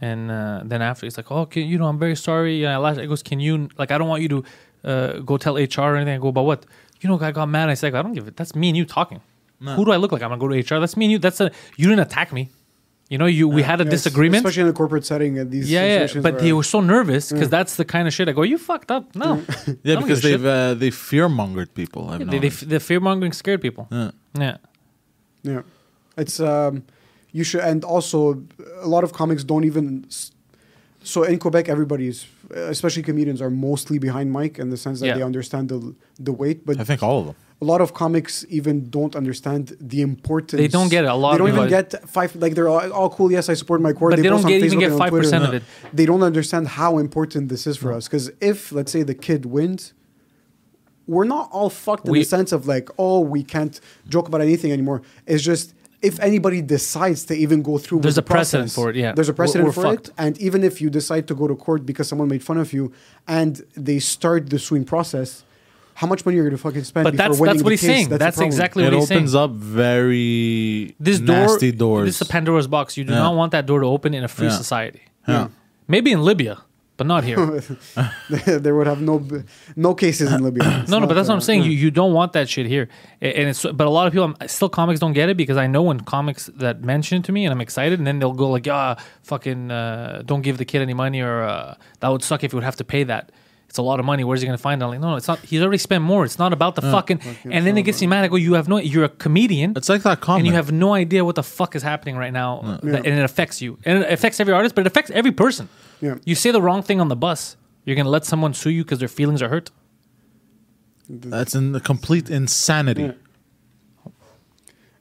and uh, then after he's like, "Oh, can, you know, I'm very sorry." And I last, I goes, "Can you like? I don't want you to uh, go tell HR or anything." I go, "But what?" You know, I got mad. I said, "I don't give it. That's me and you talking. Who do I look like? I'm gonna go to HR. That's me and you. That's a you didn't attack me. You know, you we had a Yes, disagreement." especially in a corporate setting. At these yeah, yeah, but where- they were so nervous because that's the kind of shit I go. You fucked up. No, yeah, because they've uh, they fear mongered people. I've shit. they, they, noticed. the fear mongering scared people. yeah. Yeah, Yeah, it's um, you should, and also a lot of comics don't even. So in Quebec, everybody's, especially comedians, are mostly behind Mike in the sense that Yeah. they understand the the weight. But I think all of them. A lot of comics even don't understand the importance. They don't get it. A lot They don't even get five. Like they're all, all cool. Yes, I support my court. But they post don't on get- even get 5% Twitter. of it. They don't understand how important this is for us. Because if let's say the kid wins, we're not all fucked in the sense of like, oh, we can't joke about anything anymore. It's just if anybody decides to even go through, There's a precedent for it, yeah. there's a We're- precedent we're for fucked. it. And even if you decide to go to court because someone made fun of you, and they start the suing process, how much money you're you gonna fucking spend? But before that's winning that's what the he's case? saying. the That's, problem. exactly it what he's saying. It opens up very this door, nasty doors. This is a Pandora's box. You do Yeah. not want that door to open in a free Yeah. society. Yeah. Maybe in Libya, but not here. (laughs) there would have no no cases in Libya. (clears throat) It's No, no, but that's what uh, I'm saying. You you don't want that shit here, and it's but a lot of people I'm- still comics don't get it because I know when comics that mention it to me and I'm excited, and then they'll go like, ah, fucking, uh, don't give the kid any money, or uh, that would suck if you would have to pay that. It's a lot of money. Where's he gonna find it? I'm like, no, no, it's not. He's already spent more. It's not about the fucking. And then it gets you mad. I go, you have no. You're a comedian. It's like that comment. and you have no idea what the fuck is happening right now, that- and it affects you, and it affects every artist, but it affects every person. Yeah. You say the wrong thing on the bus, you're gonna let someone sue you because their feelings are hurt. That's in the complete insanity. Yeah.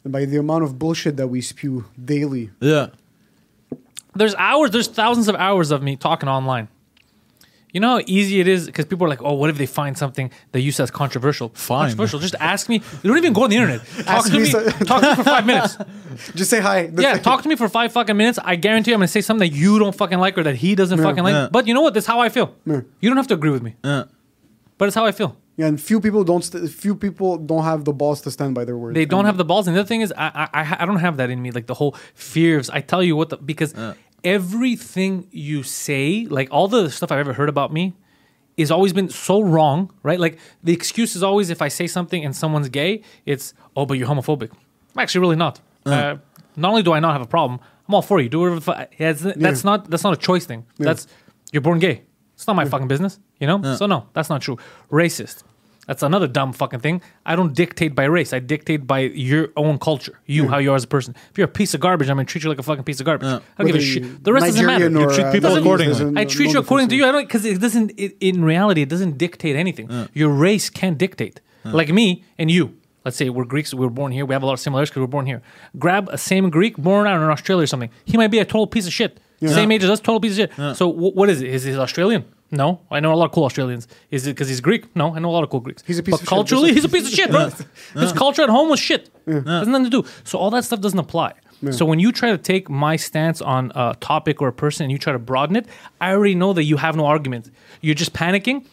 And by the amount of bullshit that we spew daily. Yeah. There's hours, there's thousands of hours of me talking online. You know how easy it is because people are like, "Oh, what if they find something that you say is controversial?" Fine. Controversial. Just ask me. You don't even go on the internet. (laughs) Talk Ask to me so- talk to me for five minutes. (laughs) Just say hi. That's Yeah, it. talk to me for five fucking minutes. I guarantee I'm gonna say something that you don't fucking like or that he doesn't fucking like. Yeah. But you know what? That's how I feel. Yeah. You don't have to agree with me, Yeah. but it's how I feel. Yeah, and few people don't. St- few people don't have the balls to stand by their word. They don't have the balls. And the other thing is, I, I, I- I don't have that in me. Like the whole fears. I tell you what, the, because everything you say, like all the stuff I've ever heard about me, is always been so wrong, right? Like the excuse is always if I say something and someone's gay, it's oh, but you're homophobic. I'm actually really not. Uh, not only do I not have a problem, I'm all for you. Do whatever. The fu- yeah, that's not that's not a choice thing. That's you're born gay. It's not my fucking business, you know. So no, that's not true. Racist. That's another dumb fucking thing. I don't dictate by race. I dictate by your own culture. You, how you are as a person. If you're a piece of garbage, I'm gonna treat you like a fucking piece of garbage. I don't give a shit. The rest doesn't matter. Nigerian or, treat uh, people Lebanese accordingly. doesn't- I no treat you according to you. I don't because it doesn't. It, in reality, it doesn't dictate anything. Your race can't dictate. Like me and you. Let's say we're Greeks. We were born here. We have a lot of similarities because we're born here. Grab a same Greek born out in Australia or something. He might be a total piece of shit. Same age as us, total piece of shit. So wh- what is it? Is he Australian? No, I know a lot of cool Australians. Is it because he's Greek? No, I know a lot of cool Greeks. He's a piece but of shit, culturally, just he's a piece of shit, bro. His culture at home was shit. Has nothing to do. So all that stuff doesn't apply. So when you try to take my stance on a topic or a person and you try to broaden it, I already know that you have no argument. You're just panicking,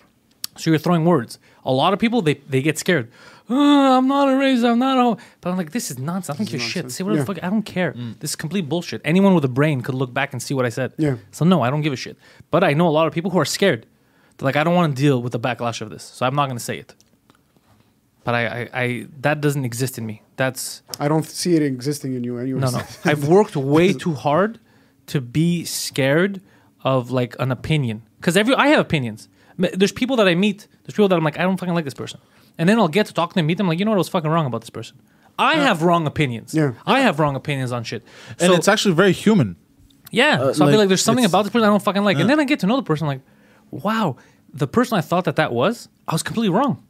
so you're throwing words. A lot of people they, they get scared. "Oh, (gasps) I'm not a racist. I'm not a. But I'm like, this is nonsense. I don't give a shit. Say whatever the fuck. I don't care. Mm. This is complete bullshit. Anyone with a brain could look back and see what I said. Yeah. So no, I don't give a shit. But I know a lot of people who are scared. They're like, I don't want to deal with the backlash of this, so I'm not going to say it. But I, I, I, that doesn't exist in me. That's I don't see it existing in you anyways. no, no. (laughs) I've worked way too hard to be scared of like an opinion because every I have opinions. There's people that I meet. There's people that I'm like, I don't fucking like this person, and then I'll get to talk to them, meet them, like, you know what, I was fucking wrong about this person. I have wrong opinions. Yeah. I have wrong opinions on shit. And So- it's actually very human. yeah. Uh, so I'll be like, like, there's something it's- about this person I don't fucking like. And then I get to know the person, like, wow, the person I thought that that was, I was completely wrong.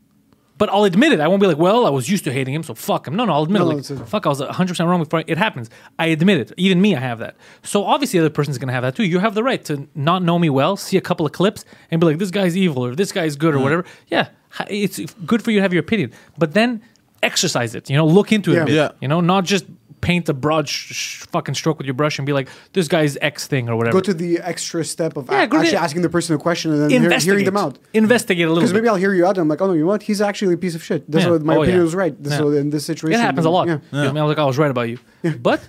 But I'll admit it. I won't be like, well, I was used to hating him, so fuck him. No, no, I'll admit No, it. it's a- Like, fuck, I was 100% wrong before it happens. I admit it. Even me, I have that. So obviously, the other person's going to have that too. You have the right to not know me well, see a couple of clips, and be like, this guy's evil or this guy's good or whatever. Yeah, ha- it's good for you to have your opinion. But then exercise it, you know, look into it Yeah. a. Yeah. You know, not just paint a broad sh- sh- fucking stroke with your brush and be like, this guy's X thing or whatever. Go to the extra step of Yeah, a- go to actually the- asking the person a question and then hear, hearing them out. Investigate a little Because maybe I'll hear you out and I'm like, oh no, you know what? He's actually a piece of shit. This Yeah. is my Oh, opinion yeah. was right. This Yeah. is in this situation. It happens a lot. Yeah. You know I mean? I was like, I was right about you. But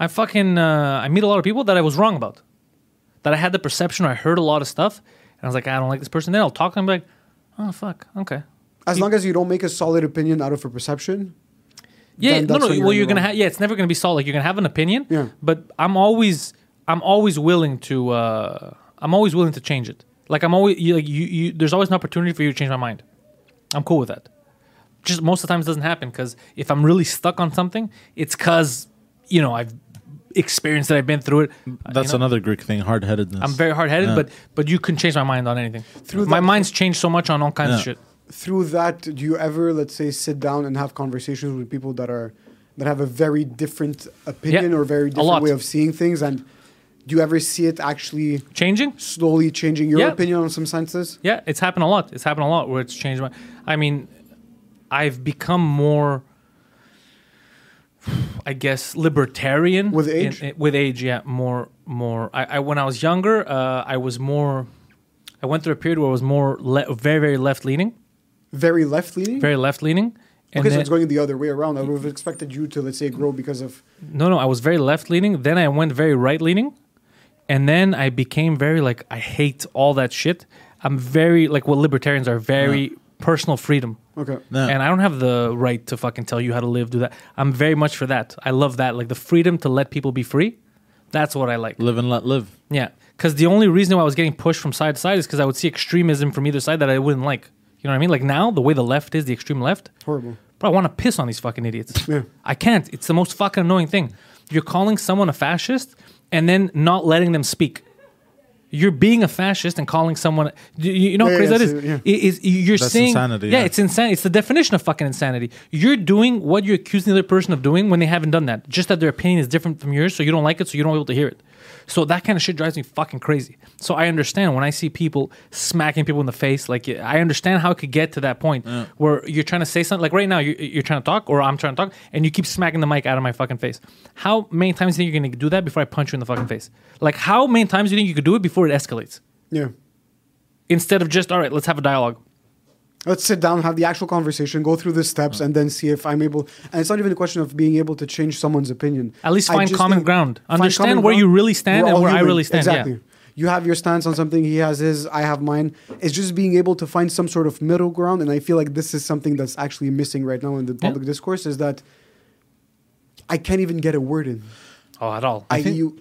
I fucking uh, I meet a lot of people that I was wrong about. That I had the perception I heard a lot of stuff and I was like, I don't like this person. Then I'll talk to them and like, oh fuck, okay. As long as you don't make a solid opinion out of a perception. Yeah, no, no. Well, in you're gonna have yeah. It's never gonna be solid. Like you're gonna have an opinion. Yeah. But I'm always I'm always willing to uh, I'm always willing to change it. Like I'm always you, like you, you. There's always an opportunity for you to change my mind. I'm cool with that. Just most of the times it doesn't happen because if I'm really stuck on something, it's because you know I've experienced that I've been through it. Uh, That's you know? another Greek thing, hard headedness. I'm very hard headed, but but you can change my mind on anything. Through my that- mind's changed so much on all kinds of shit. Through that, do you ever, let's say, sit down and have conversations with people that are that have a very different opinion Yeah, or very different way of seeing things, and Do you ever see it actually Changing? slowly changing your Yeah. opinion on some senses? Yeah, it's happened a lot. It's happened a lot where it's changed my. I mean, I've become more, I guess, libertarian With age? in- with age, yeah, more, more. I, I when I was younger, uh, I was more. I went through a period where I was more le- very, very left leaning, Very left leaning. very left leaning. Okay, so it's going the other way around. I would have expected you to, let's say, grow because of. No, no, I was very left leaning. Then I went very right leaning, and then I became very like I hate all that shit. I'm very like what libertarians are very personal freedom. Okay. Yeah. And I don't have the right to fucking tell you how to live, do that. I'm very much for that. I love that. Like the freedom to let people be free. That's what I like. Live and let live. Yeah. Because the only reason why I was getting pushed from side to side is because I would see extremism from either side that I wouldn't like. You know what I mean? Like now, the way the left is, the extreme left, Horrible. bro, I want to piss on these fucking idiots. Yeah. I can't. It's the most fucking annoying thing. You're calling someone a fascist and then not letting them speak. You're being a fascist and calling someone. You, you know how Yeah, crazy yeah, that is. so, yeah. It is- you're That's saying insanity, Yeah, yeah. it's insanity. It's the definition of fucking insanity. You're doing what you're accusing the other person of doing when they haven't done that. Just that their opinion is different from yours, so you don't like it, so you don't be able to hear it. So that kind of shit drives me fucking crazy. So I understand when I see people smacking people in the face. Like I understand how it could get to that point where you're trying to say something. Like right now, you're, you're trying to talk, or I'm trying to talk, and you keep smacking the mic out of my fucking face. How many times do you think you're gonna do that before I punch you in the fucking face? Like how many times do you think you could do it before it escalates? Yeah. Instead of just all right, let's have a dialogue. Let's sit down, have the actual conversation, go through the steps, and then see if I'm able. And it's not even a question of being able to change someone's opinion. At least find common ground. find Understand common where you really stand We're and all where I really stand, yeah. Exactly. You have your stance on something. He has his. I have mine. It's just being able to find some sort of middle ground, and I feel like this is something that's actually missing right now in the public discourse. Is that I can't even get a word in. Oh, at all. I, think- you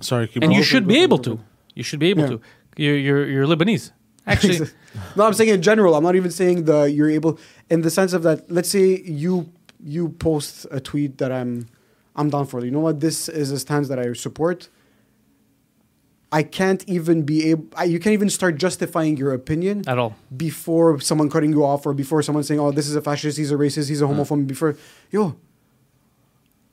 Sorry, keep and you should be able for it, go to. You should be able Yeah. to. You're you're you're Lebanese. Actually, (laughs) no, I'm saying in general. I'm not even saying the you're able in the sense of that. Let's say you you post a tweet that I'm I'm down for. You know what? This is a stance that I support. I can't even be able. I, you can't even start justifying your opinion at all. before someone cutting you off or before someone saying, "Oh, this is a fascist. He's a racist. He's a mm. homophobe." Before yo,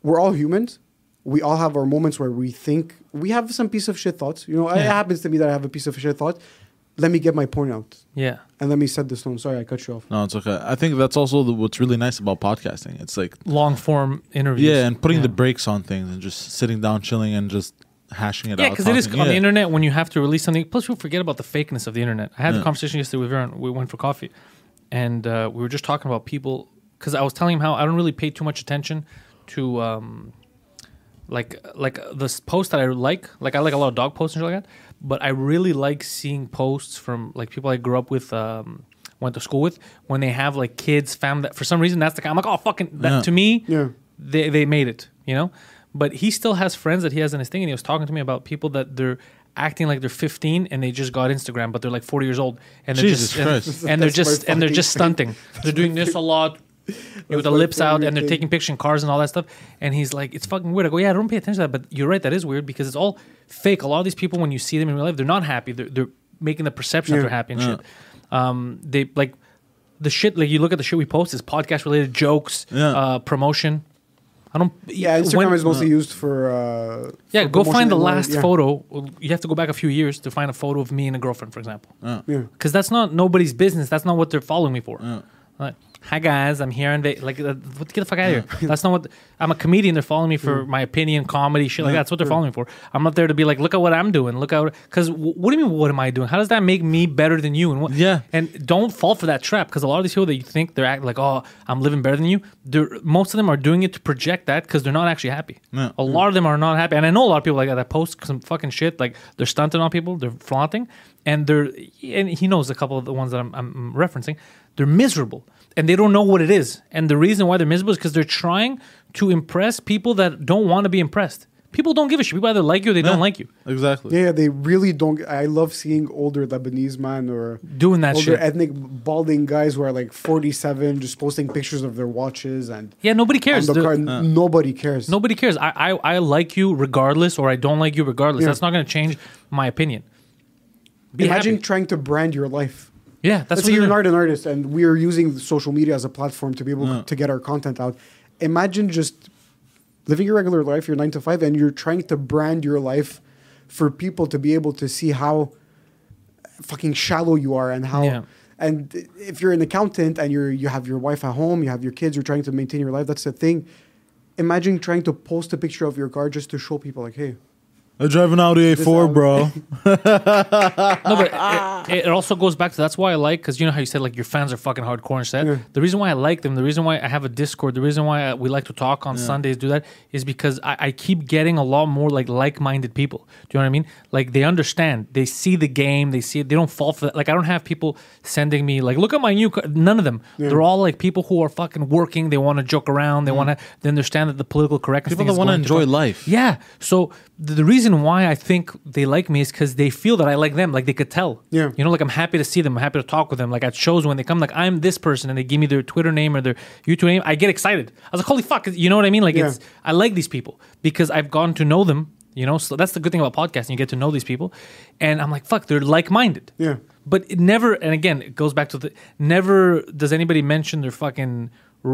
we're all humans. We all have our moments where we think we have some piece of shit thoughts. You know, it happens to me that I have a piece of shit thought. Let me get my point out Yeah. and let me set the stone. Sorry, I cut you off. No, it's okay. I think that's also the, what's really nice about podcasting. It's like Long form interviews. yeah, and putting yeah. the brakes on things and just sitting down, chilling, and just hashing it Yeah, out. because it is talking. on the internet when you have to release something. Plus, we forget about the fakeness of the internet. I had a conversation yesterday with Vern. We went for coffee, and uh, we were just talking about people. Because I was telling him how I don't really pay too much attention to, um, like, like this post that I like. Like, I like a lot of dog posts and shit like that. But I really like seeing posts from like people I grew up with. Um, went to school with when they have like kids family that for some reason that's the kind I'm like oh fucking that Yeah. to me Yeah. they they made it, you know. But he still has friends that he has in his thing, and he was talking to me about people that they're acting like they're 15 and they just got Instagram, but they're like 40 years old, and they're Jesus just and, and they're just and they're just stunting. They're doing this a lot. (laughs) with the lips out and they're thing. taking pictures in cars and all that stuff. And he's like, it's fucking weird. I go, yeah, I don't pay attention to that, but you're right, that is weird because it's all fake. A lot of these people, when you see them in real life, they're not happy. They're, they're making the perception that they're happy and shit. Um, they like the shit. Like you look at the shit we post is podcast related jokes, Yeah. uh, promotion. I don't. Yeah, Instagram when- is mostly used for. Uh, Yeah, for go find the uh, last yeah. photo. You have to go back a few years to find a photo of me and a girlfriend, for example. Yeah. Because that's not nobody's business. That's not what they're following me for. Like, hi guys, I'm here in Vegas. Like, uh, what, get the fuck out of here. (laughs) That's not what. I'm a comedian. They're following me for my opinion, comedy, shit like that. That's what they're following me for. I'm not there to be like, look at what I'm doing. Look out. Because w- what do you mean? What am I doing? How does that make me better than you? And what? Yeah. And don't fall for that trap. Because a lot of these people that you think they're acting like, oh, I'm living better than you. They're most of them are doing it to project that because they're not actually happy. Yeah. A lot of them are not happy, and I know a lot of people like that that post some fucking shit. Like they're stunting on people, they're flaunting, and they're and he knows a couple of the ones that I'm, I'm referencing. They're miserable, and they don't know what it is. And the reason why they're miserable is because they're trying to impress people that don't want to be impressed. People don't give a shit. People either like you or they don't like you. Exactly. Yeah, they really don't. I love seeing older Lebanese man or Doing that older shit. ethnic balding guys who are like 47, just posting pictures of their watches and Yeah, nobody on cares. the The- car. Nobody cares. Nobody cares. I, I I like you regardless, or I don't like you regardless. Yeah. That's not going to change my opinion. Be Imagine happy. trying to brand your life. Yeah, that's Let's what say you're an art and artist, and we are using social media as a platform to be able to get our content out. Imagine just living your regular life, your nine to five, and you're trying to brand your life for people to be able to see how fucking shallow you are and how Yeah. and if you're an accountant and you're you have your wife at home, you have your kids, you're trying to maintain your life, that's the thing. Imagine trying to post a picture of your car just to show people like, hey, I drive an Audi A4, Audi. bro. (laughs) No, but it, it also goes back to that's why I like because you know how you said like your fans are fucking hardcore and shit. Yeah. The reason why I like them, the reason why I have a Discord, the reason why I, we like to talk on Sundays, do that is because I, I keep getting a lot more like like-minded people. Do you know what I mean? Like they understand, they see the game, they see it, they don't fall for that. Like I don't have people sending me like, look at my new. Car. None of them. They're all like people who are fucking working. They want to joke around. They mm. want to. They understand that the political correctness. People thing that is wanna enjoy life. Yeah. So the, the reason why I think they like me is because they feel that I like them. Like they could tell. Yeah. You know, like I'm happy to see them. I'm happy to talk with them. Like at shows when they come, like I'm this person, and they give me their Twitter name or their YouTube name. I get excited. I was like, holy fuck! You know what I mean? Like Yeah. it's I like these people because I've gotten to know them. You know, so that's the good thing about podcasting. You get to know these people, and I'm like, fuck, they're like minded. Yeah. But it never, and again, it goes back to the never does anybody mention their fucking.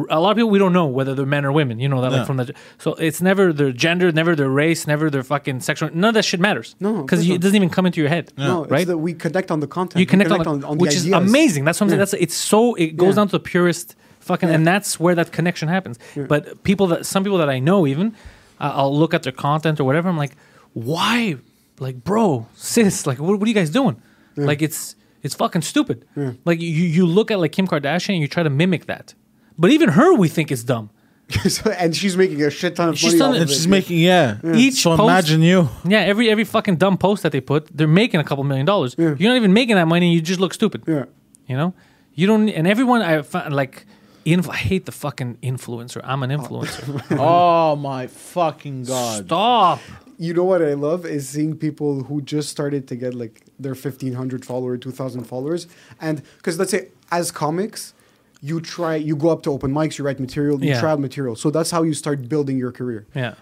A lot of people we don't know whether they're men or women. You know that Yeah. like from the so it's never their gender, never their race, never their fucking sexual. None of that shit matters. No, of because course it not. doesn't even come into your head. no, it's right? that we connect on the content. you We connect, on, the, the which is ideas. amazing. That's what I'm saying. That's it's so it goes Yeah. down to the purest fucking, and that's where that connection happens. But people that some people that I know even, uh, I'll look at their content or whatever. I'm like, why, like, bro, sis, like, what, what are you guys doing? Like, it's it's fucking stupid. Like you you look at like Kim Kardashian, and you try to mimic that, but even her we think is dumb. (laughs) And she's making a shit ton of She's money. done off it- of And she's it. making yeah. Each so post- imagine you. Yeah, every every fucking dumb post that they put, they're making a couple million dollars. You're not even making that money. You just look stupid. Yeah. You know, you don't. And everyone I found like, inf- I hate the fucking influencer. I'm an influencer. (laughs) oh my fucking god. Stop. You know what I love is seeing people who just started to get like their 1500 follower, 2000 followers. And because let's say as comics, you try, you go up to open mics, you write material, you Yeah. try out material. So that's how you start building your career. Yeah.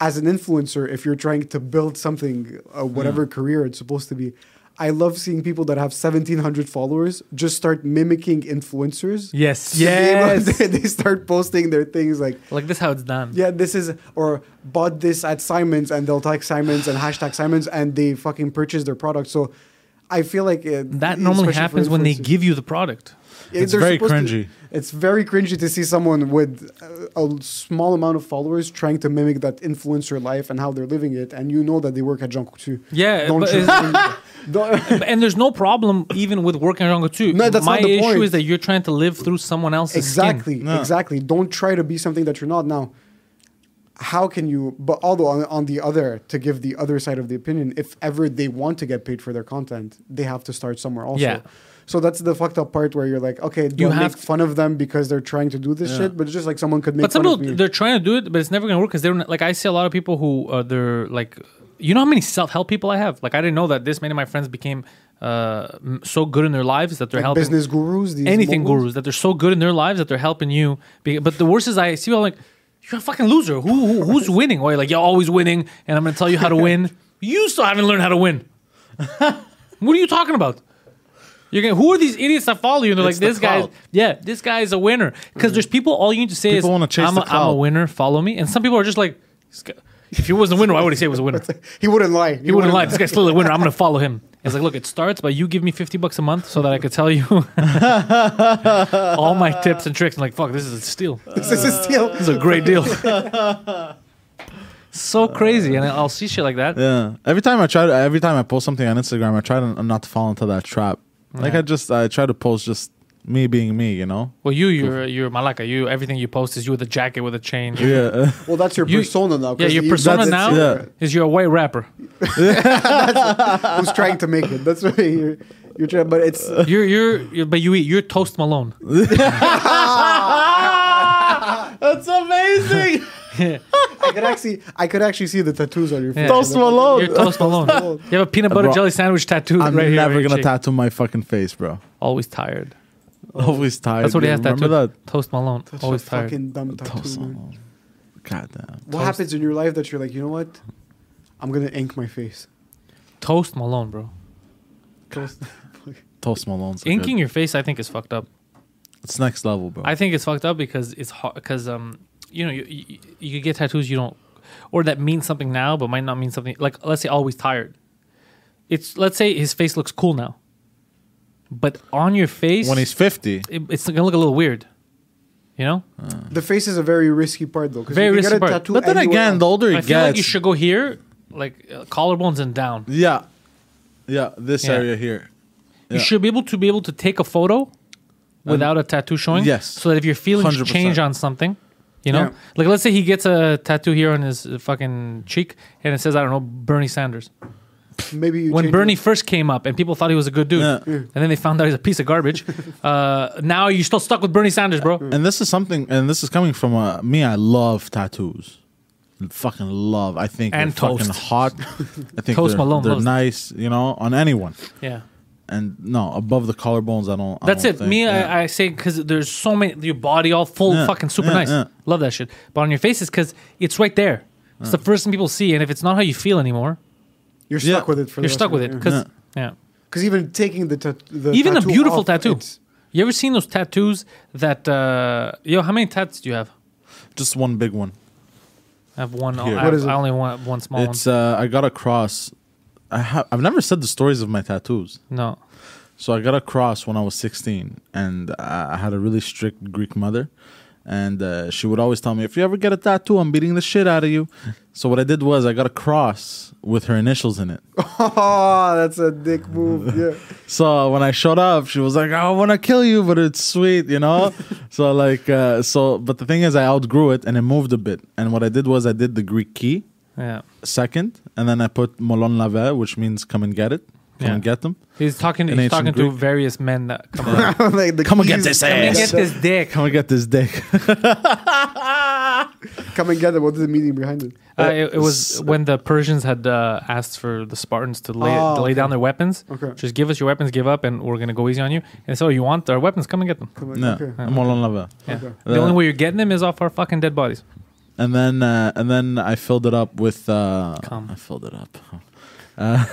As an influencer, if you're trying to build something, uh, whatever career it's supposed to be, I love seeing people that have 1700 followers just start mimicking influencers. Yes. To be able- Yes. (laughs) they, they start posting their things like, like this, how it's done. yeah, this is or bought this at Simons and they'll tag Simons and hashtag Simons and they fucking purchase their product. So I feel like uh, That normally happens when they give you the product. Yeah, It's very supposed to- cringy. it's very cringy to see someone with a, a small amount of followers trying to mimic that influencer life and how they're living it, and you know that they work at Jungkook too. Yeah, don't but you- it's- (laughs) don't- and there's no problem even with working on Django too. No, that's My not the issue point. is that you're trying to live through someone else's exactly, skin. No. exactly. Don't try to be something that you're not. Now, how can you? But although on, on the other, to give the other side of the opinion, if ever they want to get paid for their content, they have to start somewhere also. Yeah. So that's the fucked up part where you're like, okay, don't have make fun of them because they're trying to do this shit, but it's just like someone could make But some fun of people me. they're trying to do it, but it's never gonna work because they're not- like I see a lot of people who uh, they're like, you know how many self help people I have. Like I didn't know that this many of my friends became uh, so good in their lives that they're Like helping business gurus, these anything moguls. gurus that they're so good in their lives that they're helping you. Be- But the worst is I see people like you're a fucking loser. Who, who (laughs) who's winning? Or you're like you're always winning, and I'm gonna tell you how to (laughs) win. You still haven't learned how to win. (laughs) what are you talking about? You're gonna, who are these idiots that follow you? And they're It's like, the this guy, yeah, this guy is a winner. Because there's people, all you need to say People is, wanna chase I'm, the a, I'm a winner, follow me. And some people are just like, if he wasn't a winner, why would he say he was a winner? (laughs) He wouldn't lie. He wouldn't lie. (laughs) This guy's still a winner. I'm gonna follow him. It's like, look, it starts by you give me fifty bucks a month so that I could tell you (laughs) all my tips and tricks. I'm like, fuck, this is a steal. This is a steal. This is a great deal. so crazy, and I'll see shit like that. Yeah. Every time I try to, every time I post something on Instagram, I try to not to fall into that trap. Like Yeah. I just, I try to post just me being me, you know. Well, you, you're, you're malaka. You, everything you post is you with a jacket with a chain. Yeah. (laughs) (laughs) Well, that's your You- persona now. Yeah, your you- persona that's- now yeah. is you're a white rapper. (laughs) who's trying to make it. That's why you're, you're trying. But it's You're, you're, you're, but you eat. You're Toast Malone. That's amazing. I could actually, I could actually see the tattoos on your face. Yeah. Toast Malone. You're Toast Malone. You have a peanut butter Bro, jelly sandwich tattoo I'm right never on gonna cheek. tattoo my fucking face, bro. Always tired. Always tired. That's what he yeah. has Remember tattooed. that? Toast Malone. Such Always a tired. fucking dumb tattoo. Toast. Malone. God damn. What happens in your life that you're like, you know what? I'm gonna ink my face. Toast Malone, bro. Toast. (laughs) (laughs) Toast Malone's a Inking good- your face, I think, is fucked up. It's next level, bro. I think it's fucked up because it's hard. Because um, you know, you, you you get tattoos. You don't. or that means something now but might not mean something. Like let's say always tired. It's let's say his face looks cool now, but on your face when he's 50. it, it's gonna look a little weird. You know, The face is a very risky part though. 'cause Very you can risky get a part. tattoo But then anywhere again, else. the older he I gets, feel like you should go here, like uh, collarbones and down. yeah, yeah, this Yeah. area here. You Yeah. should be able to be able to take a photo without a tattoo showing. yes. So that if your feelings 100%. change on something, you know, Yeah. like let's say he gets a tattoo here on his fucking cheek and it says I don't know Bernie Sanders. maybe you when Bernie it. first came up and people thought he was a good dude, Yeah. and then they found out he's a piece of garbage. (laughs) uh, now you're still stuck with Bernie Sanders, bro. And this is something, and this is coming from uh, me. I love tattoos. Fucking love. I think And they're fucking hot. (laughs) I think Toast they're, Malone they're nice. You know, on anyone. Yeah. And no, above the collarbones, I don't. I That's don't it. think, Me, yeah. I, I say because there's so many. Your body all full, Yeah, fucking super yeah, nice. yeah. Love that shit. But on your face is because it's right there. It's the first thing people see, and if it's not how you feel anymore, You're Yeah. stuck with it for you're rest stuck with it. yeah. Because yeah. Because even taking the, tat- the even a beautiful off, tattoo. You ever seen those tattoos that? uh Yo, how many tats do you have? just one big one. I have one. Here. I, have, is it? I only want one small one It's uh, I got a cross. I have. I've never said the stories of my tattoos. No. So I got a cross when I was 16, and I I had a really strict Greek mother, and uh, she would always tell me, "If you ever get a tattoo, I'm beating the shit out of you." So what I did was I got a cross with her initials in it. (laughs) Oh, that's a dick move. Yeah. (laughs) So when I showed up, she was like, "I want to kill you, but it's sweet, you know." (laughs) so like, uh, so but the thing is, I outgrew it and it moved a bit. And what I did was I did the Greek key Yeah. second, and then I put molon lave, which means come and get it, come Yeah. and get them. He's talking. In He's ancient talking to various men that come around. (laughs) like the Come and get this this come and ass. Get this dick. Come and get this dick. (laughs) Come and get it. What is the meaning behind it? Uh, it, it was when the Persians had uh, asked for the Spartans to lay, Oh, to lay okay. down their weapons. Okay. Just give us your weapons, give up, and we're gonna go easy on you. And so you want our weapons? Come and get them. Come and, no, okay. molon lave. Yeah. Okay. The Uh, only way you're getting them is off our fucking dead bodies. And then uh, and then I filled it up with uh, Cum. I filled it up (laughs) uh,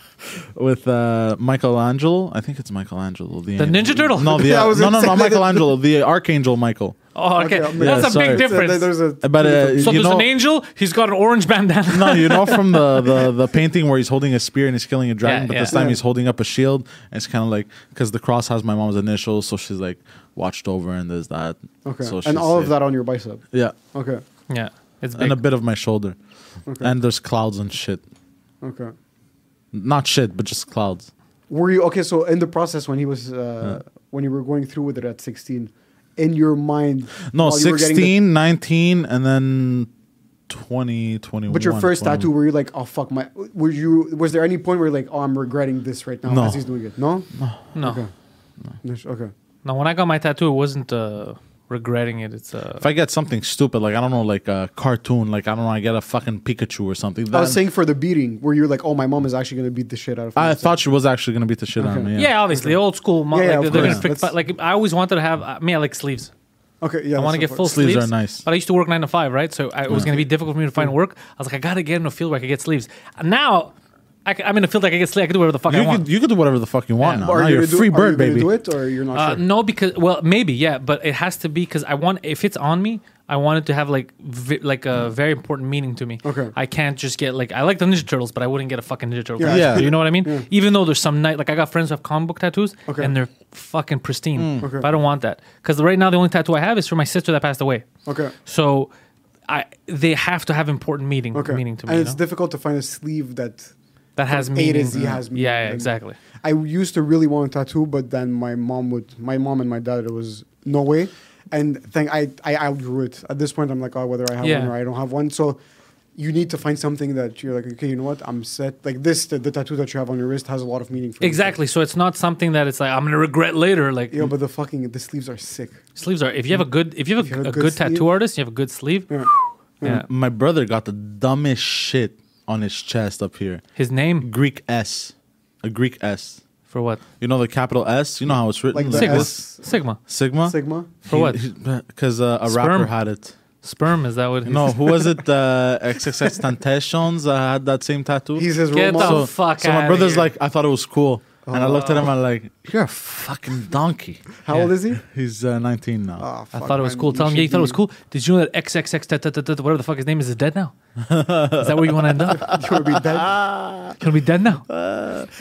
(laughs) with uh, Michelangelo. I think it's Michelangelo. The, The Ninja Turtle? No, (laughs) the, Yeah, uh, no, no, say no, Michelangelo, the Archangel Michael. Oh, okay. Okay, I'm- That's Yeah, a sorry. big difference. there's a But uh, so you there's know, an angel. He's got an orange bandana. no, you know from the, the the painting where he's holding a spear and he's killing a dragon, Yeah, but yeah. this time Yeah. he's holding up a shield. And it's kind of like because the cross has my mom's initials, so she's like watched over and there's that. Okay. So she's and all of safe. that on your bicep. Yeah, Okay. Yeah, it's big. and a bit of my shoulder, Okay. and there's clouds and shit. okay. Not shit, but just clouds. Were you okay? So in the process, when he was uh, when you were going through with it at 16, in your mind, No, while you were getting the- 16, 19, and then 20, 21. but your first 21. tattoo, were you like, oh fuck my? Were you? Was there any point where you're like, oh, I'm regretting this right now No. as he's doing it? No. no, Okay. No. Okay. no. When I got my tattoo, it wasn't uh, regretting it. It's uh, If I get something stupid, like I don't know, like a cartoon, like I don't know, I get a fucking Pikachu or something. I was saying for the beating, where you're like, oh, my mom is actually gonna beat the shit out of me. I thought she was actually gonna beat the shit out of me. yeah. obviously, old school. Mo- Yeah, yeah, like, of they're gonna course. fix, That's- like I always wanted to have. Uh, me, I like sleeves. Okay. Yeah. I want to get full. Sleeves sleeves. are nice. But I used to work nine to five, right? So I, it was going to be difficult for me to find work. I was like, I got to get in a field where I could get sleeves. And now I am in a field that I can get sleeves. I can do whatever the fuck I You want. could you could do whatever the fuck you want Yeah. now. Are now you you're a gonna do- free are you bird, baby. Do it or you're not Uh, sure? no, because well, maybe yeah, but it has to be because I want if it's on me, I want it to have like vi- like a very important meaning to me. Okay. I can't just get like I like the Ninja Turtles, but I wouldn't get a fucking Ninja Turtle. Yeah. Yeah. you know what I mean. Even though there's some night like I got friends who have comic book tattoos, Okay. and they're fucking pristine. Okay. But I don't want that because right now the only tattoo I have is for my sister that passed away. Okay. So. I, they have to have important meaning Okay. meaning to me. and you it's know? difficult to find a sleeve that that has from meaning. A to Z has meaning. Yeah, yeah, exactly. I used to really want a tattoo, but then my mom would, my mom and my dad, it was no way. And thank I, I outgrew it. At this point, I'm like, oh, whether I have Yeah. one or I don't have one. So you need to find something that you're like, okay, you know what? I'm set. Like this, the, the tattoo that you have on your wrist has a lot of meaning for me. Exactly. So it's not something that it's like I'm gonna regret later. Like Yeah, but the fucking the sleeves are sick. sleeves are. If you have a mm. good, if you have a, you have a a good, good tattoo artist, you have a good sleeve. Yeah. Yeah. My brother got the dumbest shit on his chest up here. His name Greek S, a Greek S. for what? You know the capital S. You know how it's written. Like Sigma. S- Sigma. Sigma. Sigma. For what? Because uh, a Sperm? rapper had it. Sperm. Is that what? No, who was it? (laughs) Uh, XXXTentacion uh, had that same tattoo. He's his Get role the model. so, fuck so my brother's here. like, I thought it was cool. And I looked at him. I'm like, "You're a fucking donkey." How Yeah. old is he? He's uh, 19 now. Oh, I thought it was man, cool. Tell him, yeah, you thought it was cool. Did you know that XXX, whatever the fuck his name is, is dead now? is that where you want to end up? (laughs) You would be dead. Can we be dead now?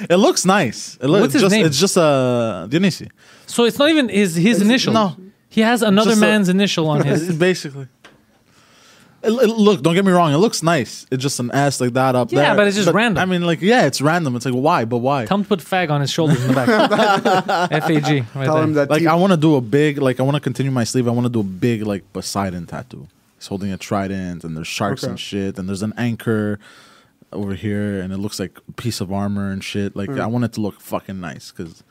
It looks nice. It looks What's his just, name? It's just uh, Dionisi. So it's not even his his initial. no. He has another Just a- man's initial on (laughs) his. basically. It, it- look, don't get me wrong. It looks nice. It's just an ass like that up Yeah, there. Yeah, but it's just random. I mean, like, yeah, it's random. It's like, why? But why? Tell him to put fag on his shoulders in the back. (laughs) F A G. Right Tell there. him that. like, he- I want to do a big, like, I want to continue my sleeve. I want to do a big, like, Poseidon tattoo. He's holding a trident, and there's sharks Okay. and shit, and there's an anchor over here, and it looks like a piece of armor and shit. Like, Mm. I want it to look fucking nice because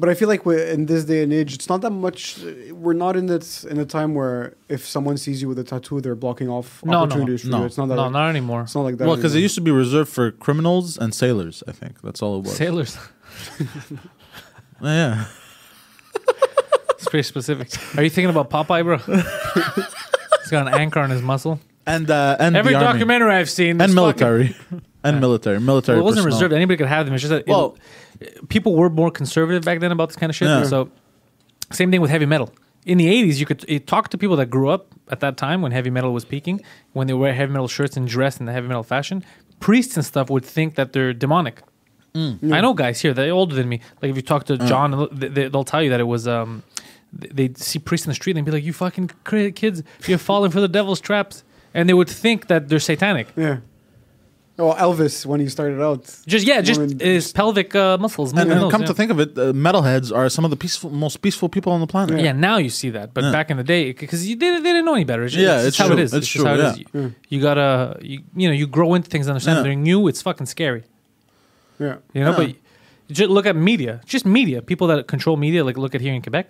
But I feel like we're, in this day and age, it's not that much. We're not in this in a time where if someone sees you with a tattoo, they're blocking off No, no, opportunities for no. you. It's not that. No, not anymore. it's not like that. well, because it used to be reserved for criminals and sailors. I think that's all it was. Sailors. (laughs) yeah. It's pretty specific. Are you thinking about Popeye, bro? (laughs) He's got an anchor on his muscle. And uh, and Every the army. documentary I've seen. and military. fucking- (laughs) military and military military. Well, it wasn't personnel. reserved. Anybody could have them. It's just that it- Well- people were more conservative back then about this kind of shit. Yeah. So, same thing with heavy metal. In the 80s, you could you talk to people that grew up at that time when heavy metal was peaking, when they wear heavy metal shirts and dress in the heavy metal fashion. Priests and stuff would think that they're demonic. Mm. I know guys here, they're older than me. Like if you talk to John, they, they- they'll tell you that it was. Um, they'd see priests in the street and they'd be like, "You fucking kids, you're falling for the devil's traps," and they would think that they're satanic. yeah. Oh, Elvis when he started out. Just yeah, just Women- his pelvic uh, muscles. And, and those, come yeah. to think of it, uh, metalheads are some of the peaceful, most peaceful people on the planet. Yeah, now you see that, but Yeah. back in the day, because they, they didn't know any better. It's just, Yeah, it's, it's how true. it is. It's just how true, it is. You, you gotta, you, you know, you grow into things, understand Yeah. they're new. It's fucking scary, Yeah. you know. Yeah. But just look at media, just media. People that control media, like look at here in Quebec.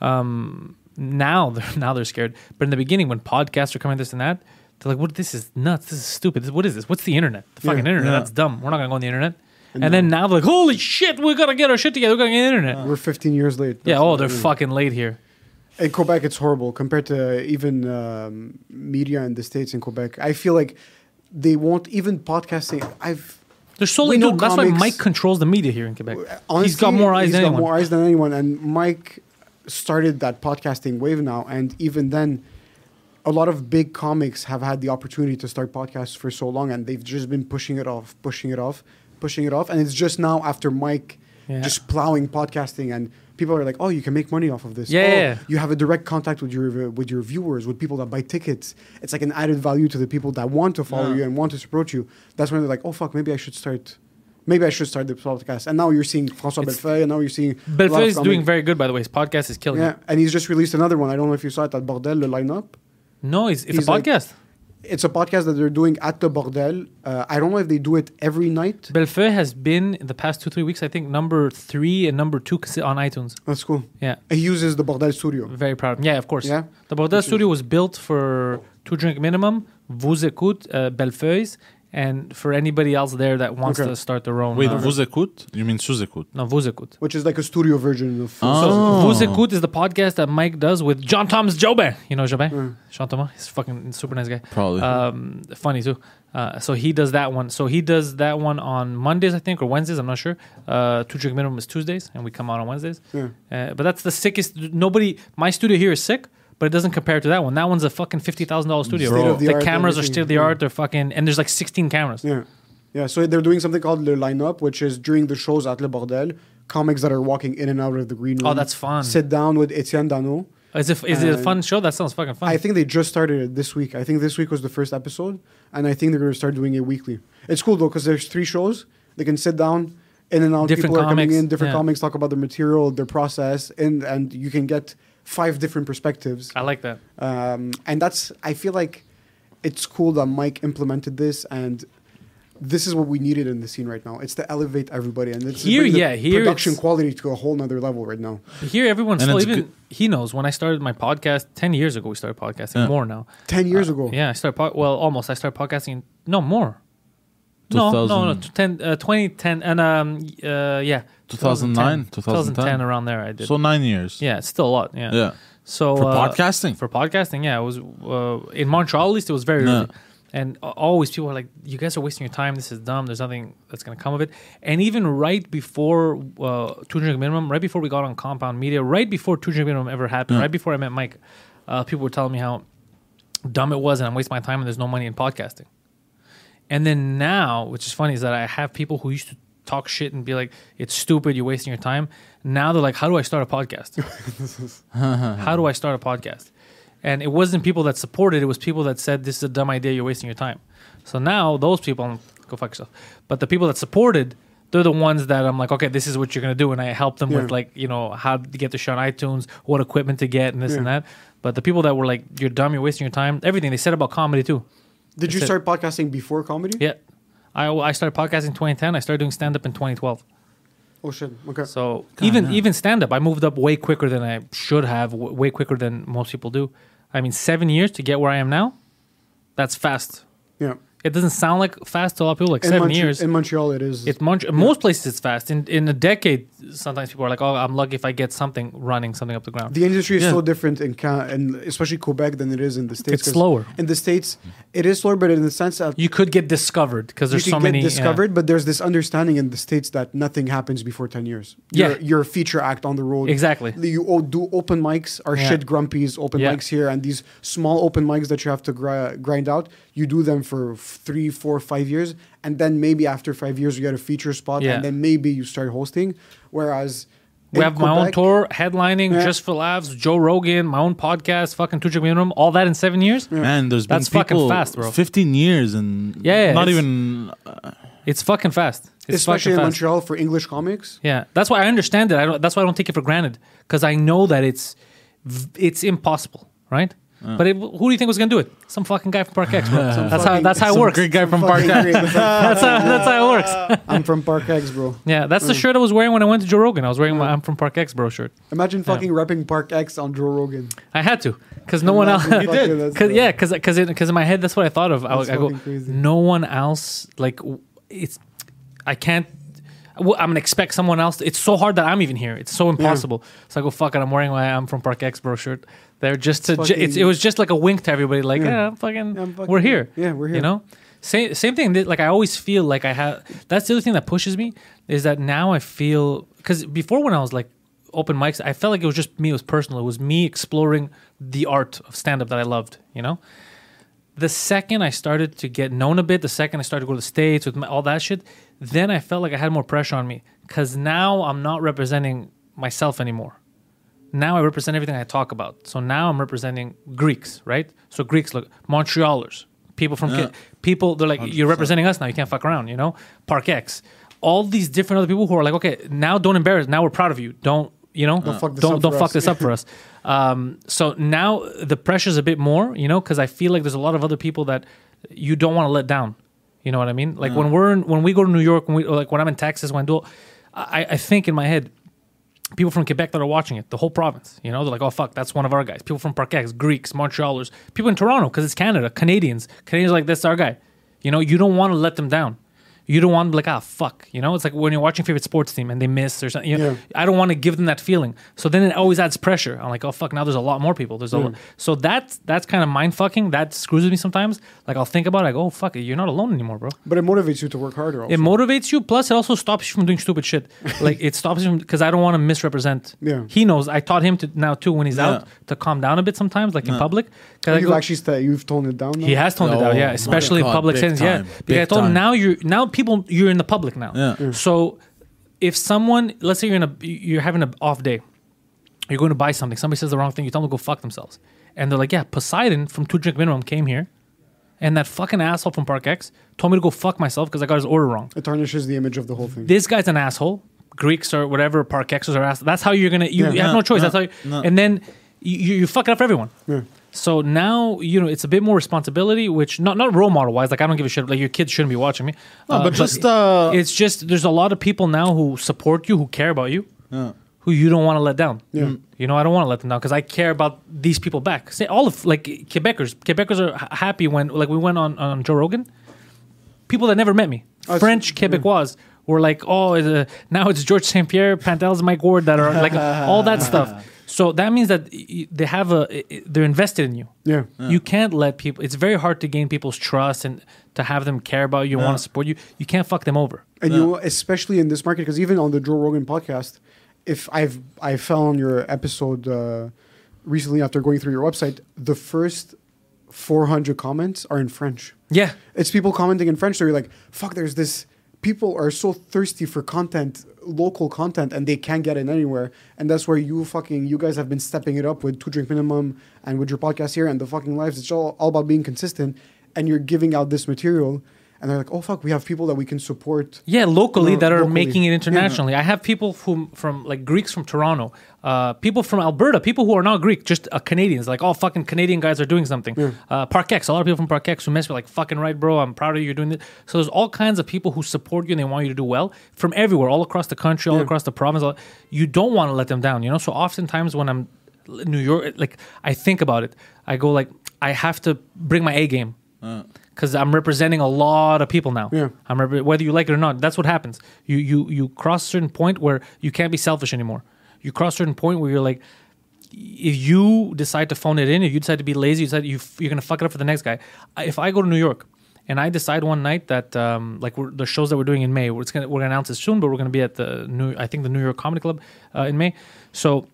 Um, now they're (laughs) now they're scared, but in the beginning, when podcasts are coming, this and that, they're like, "What? This is nuts. This is stupid. This, what is this? What's the internet? The fucking Yeah. internet? Yeah. That's dumb. We're not gonna go on the internet." And, then now they're like, "Holy shit, we gotta get our shit together. We gotta get the internet." We're 15 years late. yeah. That's Oh, what they're I mean. fucking late here. In Quebec, it's horrible compared to even um, media in the states in Quebec. I feel like they won't even podcasting. I've They're solely We know dude. That's why comics- Mike controls the media here in Quebec. honestly, he's got more eyes he's than got anyone. more eyes than anyone. And Mike started that podcasting wave now, and even then, a lot of big comics have had the opportunity to start podcasts for so long, and they've just been pushing it off, pushing it off, pushing it off, and it's just now after Mike Yeah. just plowing podcasting and. People are like, "Oh, you can make money off of this. Yeah, oh, yeah, you have a direct contact with your with your viewers, with people that buy tickets. It's like an added value to the people that want to follow Yeah. you and want to support you. That's when they're like, "Oh fuck, maybe I should start maybe I should start the podcast. And now you're seeing François Bellefeuille, and now you're seeing. a Bellefeuille is doing very good, by the way. His podcast is killing Yeah, it. and he's just released another one. I don't know if you saw it at Bordel, the lineup. No, it's, it's He's a like- podcast. It's a podcast that they're doing at the Bordel. Uh, I don't know if they do it every night. Bellefeuille has been in the past two three weeks. I think number three and number two on iTunes. That's cool. Yeah, He uses the Bordel studio. very proud. of. Yeah, of course. Yeah? The Bordel Studio was built for two drink minimum. Vous écoute uh, Bellefeuille's, and for anybody else there that wants Okay. to start their own. Wait, uh, vous écoute? You mean sous écoute? no, vous écoute. Which is like a studio version of. Oh. So, Vous écoute is the podcast that Mike does with John Thomas Jobin. You know Jobin? Jean Thomas? He's fucking super nice guy. Probably. Um, funny too. Uh, so he does that one. So he does that one on Mondays, I think, or Wednesdays. I'm not sure. Uh, two drink minimum is Tuesdays, and we come out on Wednesdays. Yeah. Uh, but that's the sickest. Nobody. My studio here is sick, but it doesn't compare to that one. That one's a fucking fifty thousand dollars studio. Of the the cameras are state of the art. They're fucking, and there's like sixteen cameras. Yeah. Yeah. So they're doing something called Le Lineup, which is during the shows at Le Bordel, comics that are walking in and out of the green oh, room. Oh, that's fun. Sit down with Etienne Dano. Is it is it a fun show? That sounds fucking fun. I think they just started it this week. I think this week was the first episode, and I think they're going to start doing it weekly. It's cool though because there's three shows. They can sit down, in and out. Different people are coming in, different yeah. comics, talk about their material, their process, and and you can get five different perspectives. I like that. Um, and that's I feel like it's cool that Mike implemented this and. This is what we needed in the scene right now. It's to elevate everybody, and it's Here, the yeah, here production it's- quality to a whole nother level right now. Here, everyone's And still even good- he knows when I started my podcast ten years ago. We started podcasting Yeah. more now. Ten years ago, Yeah, I started. Po- well, almost. I started podcasting. No more. No, no, no. 2000. 10, uh, 2010 and um, uh, yeah, 2009, 2010, around there. I did. So nine years. yeah, it's still a lot. Yeah. Yeah. So For uh, podcasting. for podcasting, yeah, it was uh, in Montreal. At least it was very Yeah. early. And always people are like, "You guys are wasting your time. This is dumb. There's nothing that's gonna come of it." And even right before uh, two drink minimum, right before we got on Compound Media, right before two drink minimum ever happened, right before I met Mike, uh, people were telling me how dumb it was and I'm wasting my time and there's no money in podcasting. And then now, which is funny, is that I have people who used to talk shit and be like, "It's stupid. You're wasting your time." Now they're like, "How do I start a podcast? (laughs) How do I start a podcast?" And it wasn't people that supported; it was people that said, "This is a dumb idea. You're wasting your time." So now those people go fuck yourself. But the people that supported, they're the ones that I'm like, okay, this is what you're gonna do, and I help them with like, you know, how to get the show on iTunes, what equipment to get, and this and that. But the people that were like, "You're dumb. You're wasting your time." Everything they said about comedy too. Did you That's it. start podcasting before comedy? Yeah. I, I started podcasting in 2010. I started doing stand up in 2012. Oh shit. Okay. So even even stand up, I moved up way quicker than I should have, w- way quicker than most people do. I mean, seven years to get where I am now, that's fast. yeah. It doesn't sound like fast to a lot of people, like In, seven Montre- years. in Montreal, it is. It's Mont- most places it's fast. In in a decade, sometimes people are like, "Oh, I'm lucky if I get something running, something up the ground." the industry is Yeah. so different in Ca- and especially Quebec than it is in the states. It's slower. In the states, it is slower, but in the sense that you could get discovered because you there's can so get many. yeah. discovered, but there's this understanding in the states that nothing happens before ten years. Yeah. you're, you're a feature act on the road. Exactly. You do open mics or Yeah. shit grumpies, open Yeah. mics here, and these small open mics that you have to gri- grind out. You do them for f- three, four, five years, and then maybe after five years you get a feature spot, Yeah. and then maybe you start hosting. Whereas We in have my own tour, headlining, Yeah. just for laughs, Joe Rogan, my own podcast, fucking Two Drink Minimum, all that in seven years. Man, there's That's been fucking people fast, bro. 15 years and Yeah, yeah, not it's- even uh, It's fucking fast. It's especially in fucking fast. Montreal for English comics. Yeah, that's why I understand it. I don't. That's why I don't take it for granted because I know that it's it's impossible, right? But it, who do you think was gonna do it? Some fucking guy from Park X, bro. (laughs) that's how that's how it works. great guy from Park. X. That's how that's how it works. (laughs) I'm from Park X, bro. Yeah, that's the shirt I was wearing when I went to Joe Rogan. I was wearing my I'm from Park X, bro shirt. Imagine fucking repping Park X on Joe Rogan. I had to because no one else. Imagine fucking- (laughs) that's, Cause, uh, yeah, because because because in my head that's what I thought of. I, That's I go, crazy. no one else like it's. I can't. well, I'm gonna expect someone else. It's so hard that I'm even here. It's so impossible. So I go fuck it. I'm wearing my I'm from Park X bro shirt. There just to ju- it's, it was just like a wink to everybody. Like Yeah. yeah, I'm fucking, I'm fucking we're here. here. Yeah, we're here. You know, same same thing. Like I always feel like I have. That's the other thing that pushes me is that now I feel because before when I was like open mics, I felt like it was just me. It was personal. It was me exploring the art of stand up that I loved. You know the second I started to get known a bit, the second I started to go to the States with my, all that shit, then I felt like I had more pressure on me. Because now I'm not representing myself anymore. Now I represent everything I talk about. So now I'm representing Greeks, right? So Greeks look, Montrealers, people from, Yeah. people, they're like, you're representing us now. You can't fuck around, you know? Park X. All these different other people who are like, okay, now don't embarrass. Now we're proud of you. Don't, you know, Don't fuck this don't, up don't for fuck us. this up for us. (laughs) Um, so now the pressure's a bit more, you know, because I feel like there's a lot of other people that you don't want to let down. You know what I mean? Like when we're in, when we go to New York, when we like when I'm in Texas, when I do, I, I think in my head, people from Quebec that are watching it, the whole province, you know, they're like, oh fuck, that's one of our guys. People from Park X, Greeks, Montrealers, people in Toronto because it's Canada, Canadians, Canadians like that's our guy. You know, you don't want to let them down. You don't want to be like, ah, fuck. You know, it's like when you're watching favorite sports team and they miss or something. You know, Yeah. I don't want to give them that feeling. So then it always adds pressure. I'm like, oh fuck, now there's a lot more people. There's a lot. So that's that's kind of mind fucking. That screws with me sometimes. Like I'll think about it, I go, oh fuck it, you're not alone anymore, bro. But it motivates you to work harder. Also. It motivates you. Plus, it also stops you from doing stupid shit. (laughs) Like it stops you because I don't want to misrepresent. Yeah. He knows. I taught him to now too when he's Yeah. out to calm down a bit sometimes, like in public. 'Cause I you've go- actually sta you've toned it down. Now? he has toned it down, yeah, especially in public big settings. Yeah, time, because big I told him now you're now people you're in the public now. Yeah. Yeah. So if someone, let's say you're in a you're having an off day, you're going to buy something. Somebody says the wrong thing. You tell them to go fuck themselves, and they're like, yeah, Poseidon from Two Drink Minimum came here, and that fucking asshole from Park X told me to go fuck myself because I got his order wrong. It tarnishes the image of the whole thing. This guy's an asshole. Greeks or whatever, Park Xers are assholes. That's how you're gonna. You, Yeah. you have no No, choice. no, That's how. You, no. And then you, you you fuck it up for everyone. Yeah. So now you know it's a bit more responsibility, which not not role model wise. Like I don't give a shit. Like your kids shouldn't be watching me. No, but just, uh, it's just there's a lot of people now who support you, who care about you, Yeah. who you don't want to let down. Yeah. You know, I don't want to let them down because I care about these people back. Say all of like Quebecers. Quebecers are h- happy when like we went on on Joe Rogan. People that never met me, Oh, French yeah. Quebecois, were like, oh, uh, now it's George St. Pierre, Pantelis, Mike Ward that are like all that (laughs) stuff. So that means that they have a they're invested in you. Yeah. You can't let people. It's very hard to gain people's trust and to have them care about you, want to support you. You can't fuck them over. And you, especially in this market, because even on the Joe Rogan podcast, if I've I fell on your episode uh, recently after going through your website, the first 400 comments are in French. Yeah. It's people commenting in French. So you're like, fuck. There's this. People are so thirsty for content, local content, and they can't get it anywhere. And that's where you fucking you guys have been stepping it up with two drink minimum and with your podcast here and the fucking lives. It's all, all about being consistent, and you're giving out this material. And they're like, oh fuck, we have people that we can support. Yeah, locally that are locally. making it Yeah. internationally. I have people from from like Greeks from Toronto, uh, people from Alberta, people who are not Greek, just uh, Canadians. Like, oh, fucking Canadian guys are doing something. Uh, Parkex, a lot of people from Parkex who mess with like, fucking right, bro. I'm proud of you. You're doing this. So there's all kinds of people who support you and they want you to do well from everywhere, all across the country, all across the province. all- You don't want to let them down, you know. So oftentimes when I'm New York, like I think about it, I go like, I have to bring my A game because I'm representing a lot of people now. Yeah. I'm rep- whether you like it or not. That's what happens. You you you cross a certain point where you can't be selfish anymore. You cross a certain point where you're like, if you decide to phone it in, if you decide to be lazy, you decide you f- you're gonna fuck it up for the next guy. I- If I go to New York and I decide one night that um, like we're, the shows that we're doing in May, we're gonna we're gonna announce it soon, but we're gonna be at the new I think the New York Comedy Club uh, in May. So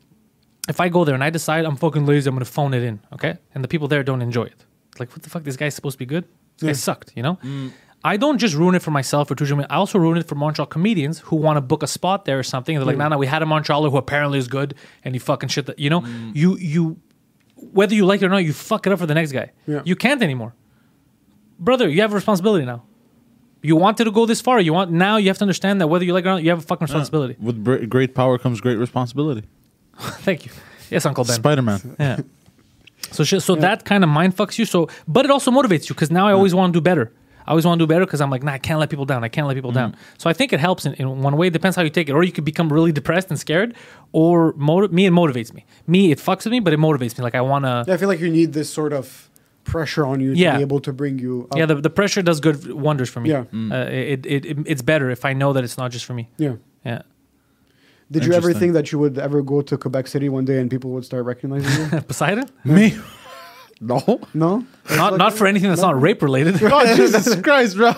if I go there and I decide I'm fucking lazy, I'm gonna phone it in, okay? And the people there don't enjoy it. It's like, what the fuck? This guy's supposed to be good. Guy sucked, you know. Mm. I don't just ruin it for myself or Tujan. I also ruin it for Montreal comedians who want to book a spot there or something. And they're like, nah, nah, we had a Montrealer who apparently is good, and he fucking shit. That you know, mm. you you whether you like it or not, you fuck it up for the next guy. Yeah. You can't anymore, brother. You have a responsibility now. You wanted to go this far. You want now. You have to understand that whether you like it or not, you have a fucking responsibility. With br- great power comes great responsibility. (laughs) Thank you. Yes, Uncle Ben. Spider Man. Yeah. (laughs) So sh- so that kind of mind fucks you. So, but it also motivates you because now I always want to do better. I always want to do better because I'm like, nah, I can't let people down. I can't let people down. So I think it helps in, in one way. It depends how you take it. Or you could become really depressed and scared. Or motiv- me, it motivates me. Me, it fucks with me, but it motivates me. Like I want to. Yeah, I feel like you need this sort of pressure on you Yeah. to be able to bring you up. Yeah, the, the pressure does good wonders for me. Yeah. Uh, it, it, it it's better if I know that it's not just for me. yeah. Yeah. Did you ever think that you would ever go to Quebec City one day and people would start recognizing you? (laughs) Poseidon? Me? No. no? Not not for anything that's not rape related. (laughs) Oh Jesus (laughs) Christ, bro.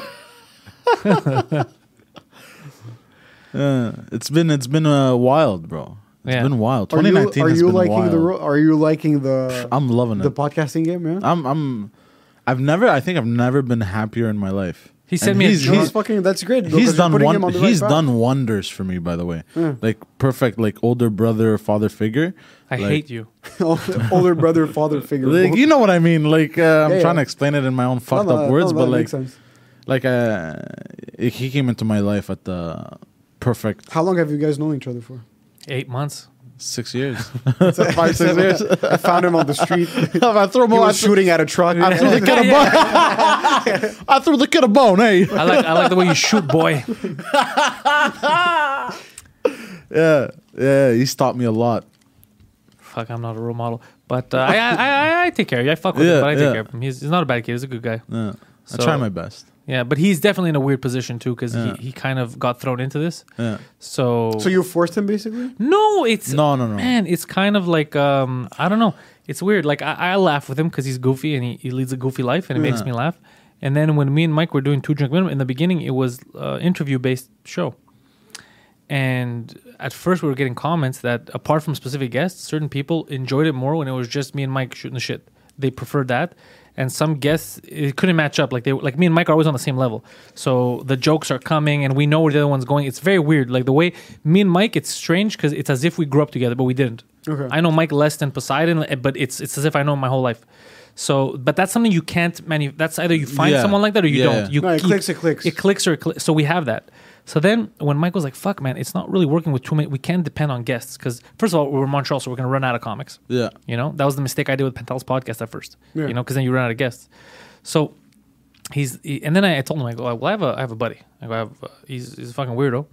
Uh, it's been it's been uh, wild, bro. It's Yeah. been wild. 2019 Are you, 2019 are has you been liking wild. the ro- are you liking the (sighs) I'm loving the it. podcasting game, yeah? I'm I'm I've never I think I've never been happier in my life. He sent And me a he's, joke. No, he's, that's fucking that's great. because he's done one on the right he's done wonders for me by the way. Yeah. Like perfect like older brother father figure. I Like- hate you. (laughs) older brother father figure. Like you know what I mean? Like uh, I'm Yeah, trying yeah. to explain it in my own fucked no, up no, words, no, but like like uh he came into my life at the perfect How long have you guys known each other for? Eight months. Six years. (laughs) Five, six years. I found him on the street. (laughs) I threw him was shooting at a truck. I threw the kid a bone. (laughs) I threw the kid a bone, hey. I like I like the way you shoot, boy. Yeah, yeah, he's taught me a lot. Fuck, I'm not a role model, but uh, I, I, I I take care of you. I fuck with Yeah, him, but I take yeah. care of him. He's, he's not a bad kid. He's a good guy. Yeah. I try my best. Yeah, but he's definitely in a weird position too because Yeah. he, he kind of got thrown into this. Yeah. So So you forced him basically? no, it's No, no, no. man, it's kind of like um I don't know. It's weird. Like I, I laugh with him because he's goofy and he, he leads a goofy life and it makes Yeah. me laugh. And then when me and Mike were doing two drink minimum in the beginning, it was uh, interview based show. And at first, we were getting comments that apart from specific guests, certain people enjoyed it more when it was just me and Mike shooting the shit. They preferred that, and some guests it couldn't match up. Like they, like me and Mike are always on the same level, so the jokes are coming, and we know where the other one's going. It's very weird. Like the way me and Mike, it's strange because it's as if we grew up together, but we didn't. Okay. I know Mike less than Poseidon, eh, but it's it's as if I know him my whole life. So, but that's something you can't manu. That's either you find Yeah. someone like that or you Yeah. don't. You No, it you- clicks, it clicks. It clicks or it cli- so we have that. So then when Mike was like, "Fuck, man, it's not really working with too many. We can't depend on guests because first of all, we're in Montreal, so we're gonna run out of comics. Yeah. You know, that was the mistake I did with Pantelis podcast at first. Yeah. You know, because then you run out of guests. So he's he, and then I, I told him I go, well, I have a I have a buddy. I go, I have, uh, he's he's a fucking weirdo.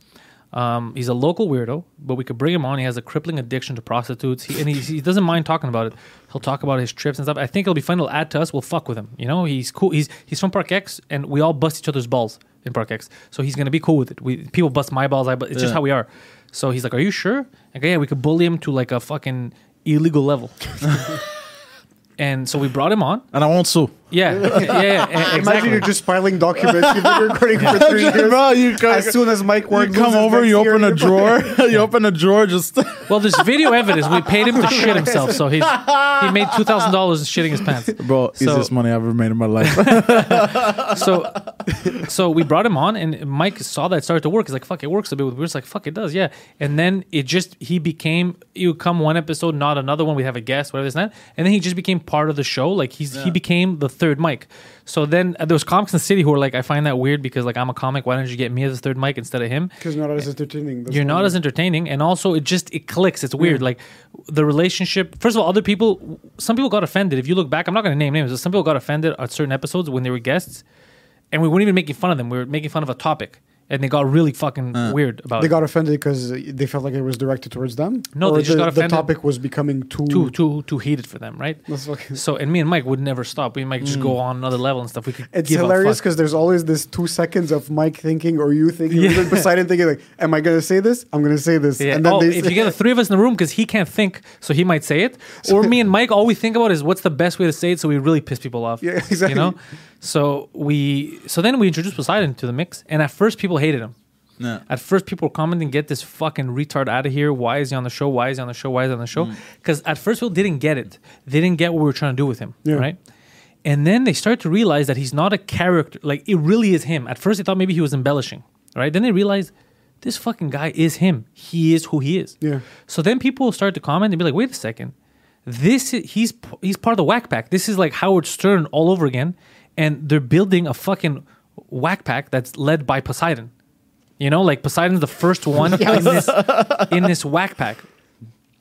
Um, he's a local weirdo, but we could bring him on. He has a crippling addiction to prostitutes, he, and he, he doesn't mind talking about it. He'll talk about his trips and stuff. I think it'll be fun. It'll add to us. We'll fuck with him. You know, he's cool. He's he's from Park X, and we all bust each other's balls in Park X. So he's gonna be cool with it. We people bust my balls. I but it's just Yeah. how we are. So he's like, "Are you sure?" Go, "Yeah, we could bully him to like a fucking illegal level. (laughs) and so we brought him on. And I won't sue. Yeah, (laughs) yeah, yeah, yeah, Imagine exactly. you're just filing documents. You've been recording for (laughs) three years. Bro, you come, As soon as Mike you Ward come over, you open a you're- drawer, (laughs) you open a drawer, just Well, there's video evidence. We paid him to shit himself, so he's he made two thousand dollars shitting his pants. bro, So- easiest money I've ever made in my life. So, so we brought him on, and Mike saw that it started to work. He's like, "Fuck, it works a bit." We were just like, "Fuck, it does, yeah." And then it just he became. You come one episode, not another one. We have a guest, whatever this and that, and then he just became part of the show. Like he's he became the third mic. So then uh, there was comics in the city who were like, "I find that weird because like I'm a comic. Why don't you get me as the third mic instead of him?" Because you're not as entertaining. You're not as entertaining and also it just it clicks it's weird like the relationship first of all other people some people got offended if you look back i'm not going to name names but some people got offended at certain episodes when they were guests and we weren't even making fun of them we were making fun of a topic and they got really fucking uh, weird about They it got offended because they felt like it was directed towards them. No, or they just the, got the topic was becoming too. too too too heated for them right fucking- so and me and mike would never stop we might just go mm. on another level and stuff we could It's give hilarious because there's always this two seconds of Mike thinking or you thinking, or even Poseidon thinking like, "Am I gonna say this? I'm gonna say this." Yeah. And then oh, they if you get the three of us in the room because he can't think, so he might say it. (laughs) Or me and Mike, all we think about is what's the best way to say it, so we really piss people off. Yeah, exactly. You know, so we so then we introduced Poseidon to the mix, and at first people hated him. Yeah. At first, people were commenting, "Get this fucking retard out of here! Why is he on the show? Why is he on the show? Why is he on the show?" Mm. Because at first, people didn't get it. They didn't get what we were trying to do with him, Yeah. right? And then they started to realize that he's not a character. Like it really is him. At first, they thought maybe he was embellishing, right? Then they realized this fucking guy is him. He is who he is. Yeah. So then people start to comment and be like, "Wait a second, this is, he's he's part of the Whack Pack. This is like Howard Stern all over again, and they're building a fucking Whack Pack that's led by Poseidon. You know, like Poseidon's the first one (laughs) in this in this Whack Pack."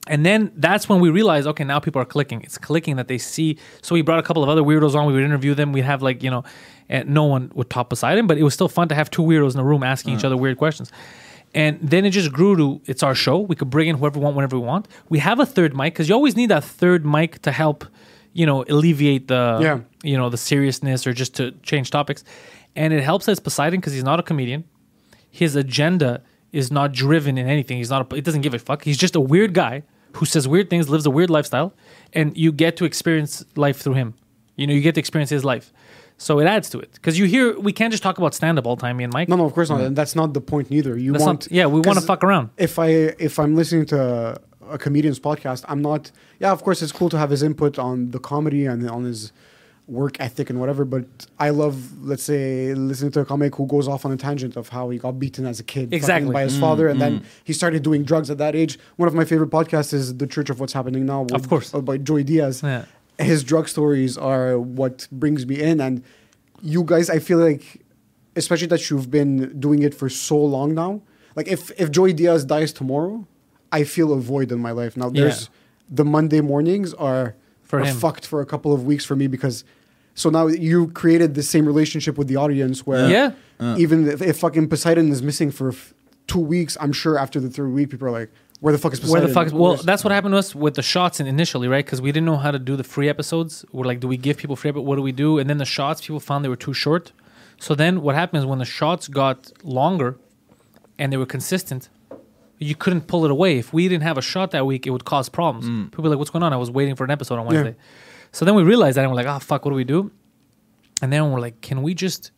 And then that's when we realized, okay, now people are clicking. It's clicking that they see. So we brought a couple of other weirdos on. We would interview them. We'd have like, you know, and no one would top Poseidon, but it was still fun to have two weirdos in a room asking each mm. other weird questions. And then it just grew to it's our show. We could bring in whoever we want whenever we want. We have a third mic because you always need that third mic to help, you know, alleviate the, Yeah. you know, the seriousness or just to change topics. And it helps as Poseidon because he's not a comedian his agenda is not driven in anything. He's not. A, it doesn't give a fuck. He's just a weird guy who says weird things, lives a weird lifestyle, and you get to experience life through him. You know, you get to experience his life. So it adds to it because you hear we can't just talk about stand up all the time, me and Mike. No, no, of course not. And that's not the point neither. You That's want, not- yeah, we want to fuck around. If I if I'm listening to a comedian's podcast, I'm not. Yeah, of course, it's cool to have his input on the comedy and on his work ethic and whatever. But I love, let's say, listening to a comic who goes off on a tangent of how he got beaten as a kid, Exactly. by his father, and then he started doing drugs at that age. One of my favorite podcasts is The Church of What's Happening Now, with, Of course. uh, by Joey Diaz Yeah. his drug stories are what brings me in and you guys i feel like especially that you've been doing it for so long now like if if joey diaz dies tomorrow i feel a void in my life now there's Yeah. the monday mornings are, For are fucked for a couple of weeks for me because so now you created the same relationship with the audience where Yeah. even if, if fucking poseidon is missing for f- two weeks i'm sure after the third week people are like where the fuck is Where poseidon the fuck? Is, well, Where's- that's what happened to us with the shots in initially, right? Because we didn't know how to do the free episodes. We're like, do we give people free? But what do we do? And then the shots, people found they were too short. So then what happened is when the shots got longer, and they were consistent, you couldn't pull it away. If we didn't have a shot that week, it would cause problems. Mm. People were like, what's going on? I was waiting for an episode on Wednesday. So then we realized that, and we're like, oh fuck, what do we do? And then we're like, can we just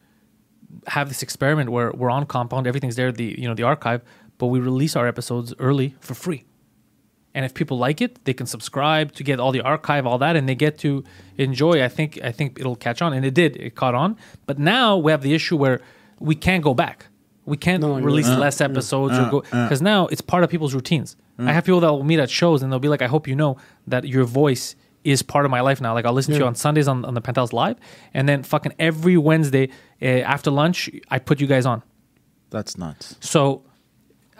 have this experiment where we're on compound, everything's there, the you know the archive, but we release our episodes early for free. And if people like it, they can subscribe to get all the archive, all that, and they get to enjoy. I think I think it'll catch on, and it did. It caught on. But now we have the issue where we can't go back. We can't No, release right. less episodes or go because now it's part of people's routines. I have people that will meet at shows and they'll be like, "I hope you know that your voice is part of my life now. Like I'll listen to you on Sundays on, on the Penthouse Live, and then fucking every Wednesday uh, after lunch, I put you guys on. That's nuts. So,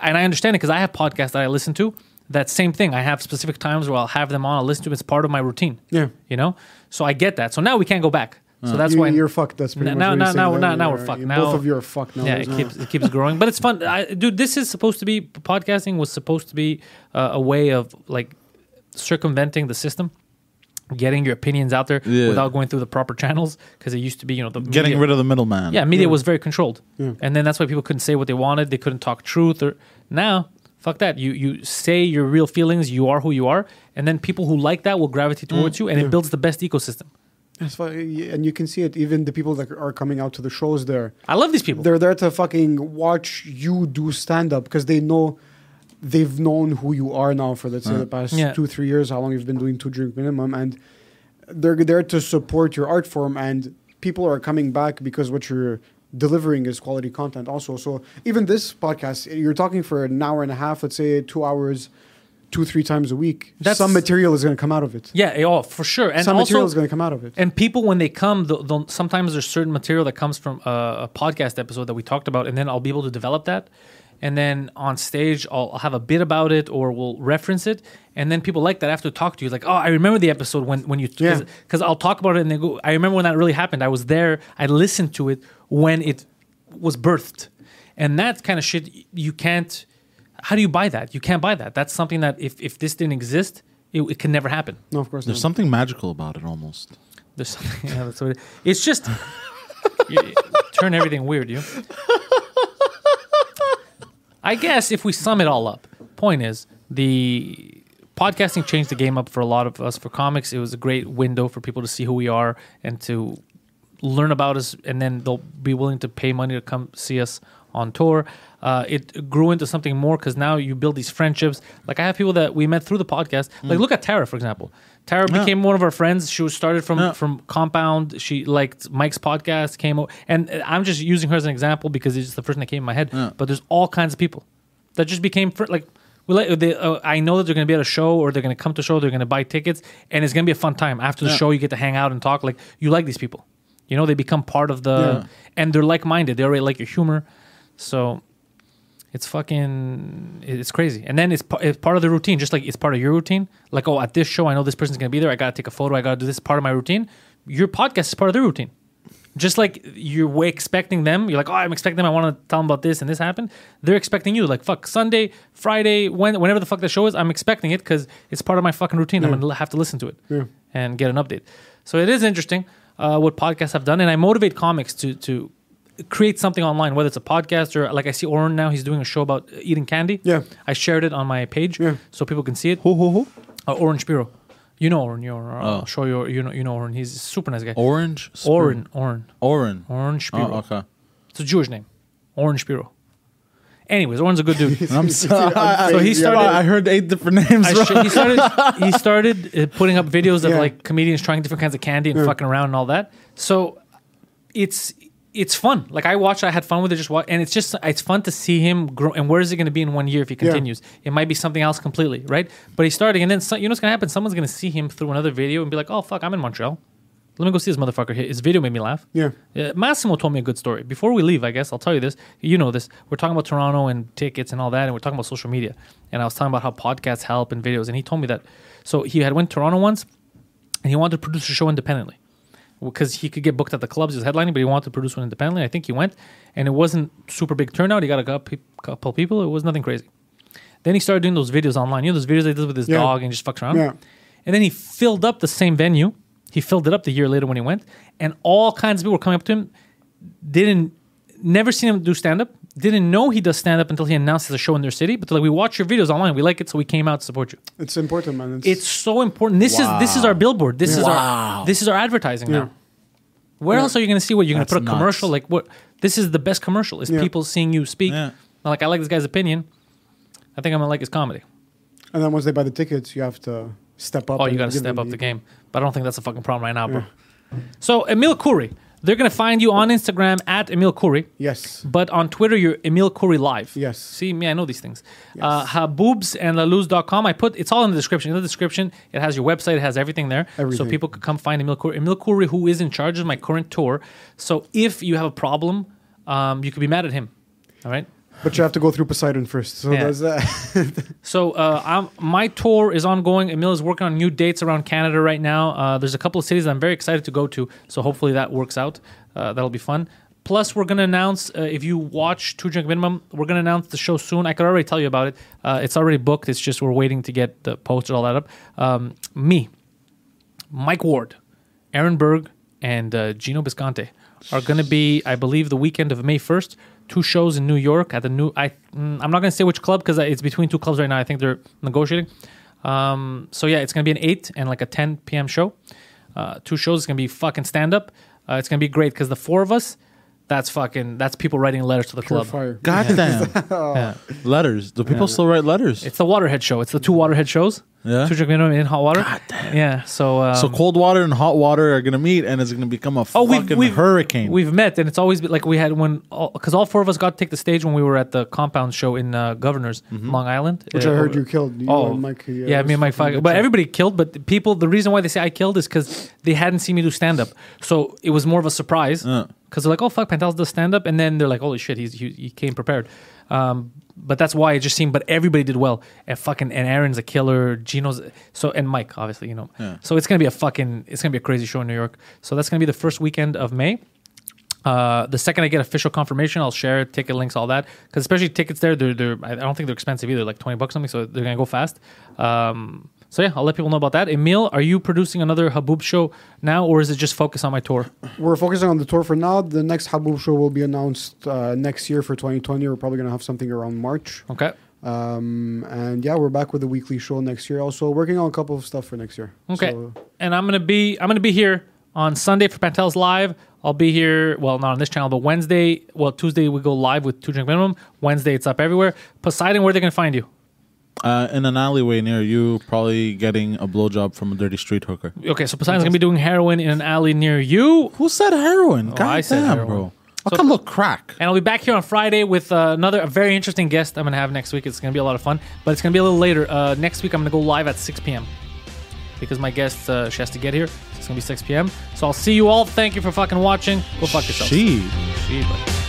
and I understand it because I have podcasts that I listen to. That same thing. I have specific times where I'll have them on. I'll listen to them. It's part of my routine. Yeah. You know. So I get that. So now we can't go back. So that's you, why you're fucked. That's pretty Now- much now- now- now- now- we're fucked. Now- both of you are fucked now. yeah, it keeps it keeps growing, but it's fun. I, dude, this is supposed to be podcasting was supposed to be uh, a way of like circumventing the system, getting your opinions out there Yeah. without going through the proper channels. Because it used to be, you know, the Getting media- rid of the middleman. yeah, media was very controlled, and then that's why people couldn't say what they wanted. They couldn't talk truth. Or now, Fuck that. You you say your real feelings. You are who you are, and then people who like that will gravitate towards you, and it builds the best ecosystem. That's why, and you can see it. Even the people that are coming out to the shows there, I love these people. they're there to fucking watch you do stand up because they know they've known who you are now for let's say the past Yeah. two three years, how long you've been doing two drink minimum, and they're there to support your art form. And people are coming back because what you're delivering is quality content also. So even this podcast, you're talking for an hour and a half, let's say two hours. Two, three times a week, That's- some material is going to come out of it. yeah, oh for sure. And some also, material is going to come out of it. And people, when they come, they'll, they'll, sometimes there's certain material that comes from a, a podcast episode that we talked about, and then I'll be able to develop that. And then on stage, I'll, I'll have a bit about it, or we'll reference it. And then people like that after talk to you, like, oh, I remember the episode when when you, Yeah. because I'll talk about it, and they go, I remember when that really happened. I was there. I listened to it when it was birthed, and that kind of shit you can't. How do you buy that? You can't buy that. That's something that if if this didn't exist, it, it can never happen. no, of course not. There's not. something magical about it almost. There's something. (laughs) Yeah, that's what it, it's just. you, turn everything weird, you. I guess if we sum it all up, point is the podcasting changed the game up for a lot of us. For comics, it was a great window for people to see who we are and to learn about us, and then they'll be willing to pay money to come see us on tour. Uh, it grew into something more because now you build these friendships. Like I have people that we met through the podcast. Like look at Tara, for example. Tara Yeah. became one of our friends. She was started from Yeah. from Compound. She liked Mike's podcast. Came o- and I'm just using her as an example because it's just the first thing that came in my head. Yeah. But there's all kinds of people that just became fr- like. We like, they, uh, I know that they're going to be at a show or they're going to come to a show. They're going to buy tickets, and it's going to be a fun time. After the show, you get to hang out and talk. Like you like these people, you know. They become part of the, and they're like minded. They already like your humor, so it's fucking it's crazy. And then it's, it's part of the routine just like it's part of your routine. Like oh at this show i know this person's gonna be there. I gotta take a photo. I gotta do this. Part of my routine. Your podcast is part of the routine. Just like you're expecting them you're like oh i'm expecting them. I want to tell them about this and this happened. They're expecting you. Like fuck sunday friday when, whenever the fuck the show is i'm expecting it because it's part of my fucking routine. I'm gonna have to listen to it Yeah. and get an update. So it is interesting uh, what podcasts have done. And i motivate comics to to create something online, whether it's a podcast or like I see Oren now, he's doing a show about eating candy. Yeah. I shared it on my page Yeah. so people can see it. Who, who, who? Uh, Oren Spiro. You know Oren. You know, uh, Oh. I'll show you. You know, you know Oren. He's a super nice guy. Orange? Spur- Oren. Oren. Oren. Oren Spiro. Oh, okay. It's a Jewish name. Oren Spiro. Anyways, Oren's a good dude. (laughs) I'm (laughs) sorry. So he started- I heard eight different names. Sh- he started (laughs) he started uh, putting up videos of Yeah. like comedians trying different kinds of candy and fucking around and all that. So it's it's fun. Like I watched, I had fun with it. Just watch, and it's just it's fun to see him grow. And where is it going to be in one year if he continues? It might be something else completely, right? But he's starting, and then you know what's going to happen? Someone's going to see him through another video and be like, "Oh fuck, I'm in Montreal. Let me go see this motherfucker. Here. His video made me laugh." Yeah. Uh, Massimo told me a good story. Before we leave, I guess I'll tell you this. You know this. We're talking about Toronto and tickets and all that, and we're talking about social media. And I was talking about how podcasts help and videos. And he told me that. So he had went to Toronto once, and he wanted to produce a show independently because he could get booked at the clubs. He was headlining, but he wanted to produce one independently. I think he went, and it wasn't super big turnout. He got a couple people. It was nothing crazy. Then he started doing those videos online. You know those videos he does with his Yeah. dog and just fucks around. Yeah. And then he filled up the same venue. He filled it up the year later when he went, and all kinds of people were coming up to him. Didn't never seen him do stand up. Didn't know he does stand up until he announced a show in their city. But like, we watch your videos online. We like it, so we came out to support you. It's important, man. It's, It's so important. This is this is our billboard. This is our this is our advertising Yeah. now. Where else are you going to see what you're going to put a commercial like what? This is the best commercial. Is Yeah. people seeing you speak. Yeah. Like I like this guy's opinion. I think I'm gonna like his comedy. and then once they buy the tickets, you have to step up. Oh, you got to step up the game. But I don't think that's a fucking problem right now, bro. So Emile Khoury, they're gonna find you on Instagram at Emile Khoury. Yes. But on Twitter, you're Emile Khoury Live. Yes. See, me, I know these things. Uh, Haboubs and Laloos.com. I put it's all in the description. In the description, it has your website, it has everything there. So people could come find Emile Khoury. Emile Khoury, who is in charge of my current tour. So if you have a problem, um, you could be mad at him. All right. But you have to go through Poseidon first. So Yeah. there's that. (laughs) So uh, I'm, my tour is ongoing. Emile is working on new dates around Canada right now. Uh, there's a couple of cities that I'm very excited to go to. So hopefully that works out. Uh, that'll be fun. Plus, we're gonna announce uh, if you watch Two Drink Minimum, we're gonna announce the show soon. I could already tell you about it. Uh, it's already booked. It's just we're waiting to get the poster all that up. Um, me, Mike Ward, Aaron Berg, and uh, Gino Bisconte are going to be, I believe, the weekend of May 1st two shows in New York at the new. I mm, I'm not gonna say which club because it's between two clubs right now. I think they're negotiating. Um, so yeah, it's gonna be an eight and like a 10 p.m. show. Uh, two shows. It's gonna be fucking stand up. Uh, it's gonna be great because the four of us. That's fucking. That's people writing letters to the Pure club. fire. Goddamn. (laughs) Yeah. letters. Do people still write letters? It's the Waterhead show. It's the two Waterhead shows. Yeah. Two drink minimum in hot water. Yeah. So. Um, so cold water and hot water are gonna meet, and it's gonna become a Oh, fucking we've, we've hurricane. We've met, and it's always been like we had when because all, four of us got to take the stage when we were at the compound show in uh, Governors, Long Island, Which Uh, I heard you killed. You oh, and Mike, yeah, yeah, me and Mike. it was fucking Fuck, good but everybody killed. But the people, the reason why they say I killed is because they hadn't seen me do stand up, so it was more of a surprise. Uh. Because they're like, "Oh fuck, Pantelis does stand up," and then they're like, "Holy shit, he's he, he came prepared." Um, but that's why it just seemed. But everybody did well, and fucking and Aaron's a killer. Gino's so and Mike, obviously, you know. So it's gonna be a fucking it's gonna be a crazy show in New York. So that's gonna be the first weekend of May. Uh, the second I get official confirmation, I'll share ticket links, all that. Because especially tickets there, they're, they're I don't think they're expensive either, like twenty bucks something. So they're gonna go fast. Um, so yeah, I'll let people know about that. Emile, are you producing another Haboub show now, or is it just focus on my tour? We're focusing on the tour for now. The next Haboub show will be announced uh, next year for 2020. We're probably going to have something around March. Okay. Um, and yeah, we're back with the weekly show next year. Also working on a couple of stuff for next year. Okay. So, and I'm gonna be I'm gonna be here on Sunday for Pantelis live. I'll be here. Well, not on this channel, but Wednesday. Well, Tuesday we go live with two drink minimum. Wednesday it's up everywhere. Poseidon, where they gonna find you? Uh, in an alleyway near you, probably getting a blowjob from a dirty street hooker. Okay, so Poseidon's gonna be doing heroin in an alley near you. Who said heroin? God Oh, I said damn, heroin. bro. So- come look crack? And I'll be back here on Friday with uh, another a very interesting guest I'm going to have next week. It's going to be a lot of fun, but it's going to be a little later. Uh, next week, I'm going to go live at 6 p.m. because my guest, uh, she has to get here. So it's going to be 6 p.m. So I'll see you all. Thank you for fucking watching. Go fuck yourself. She. She, but-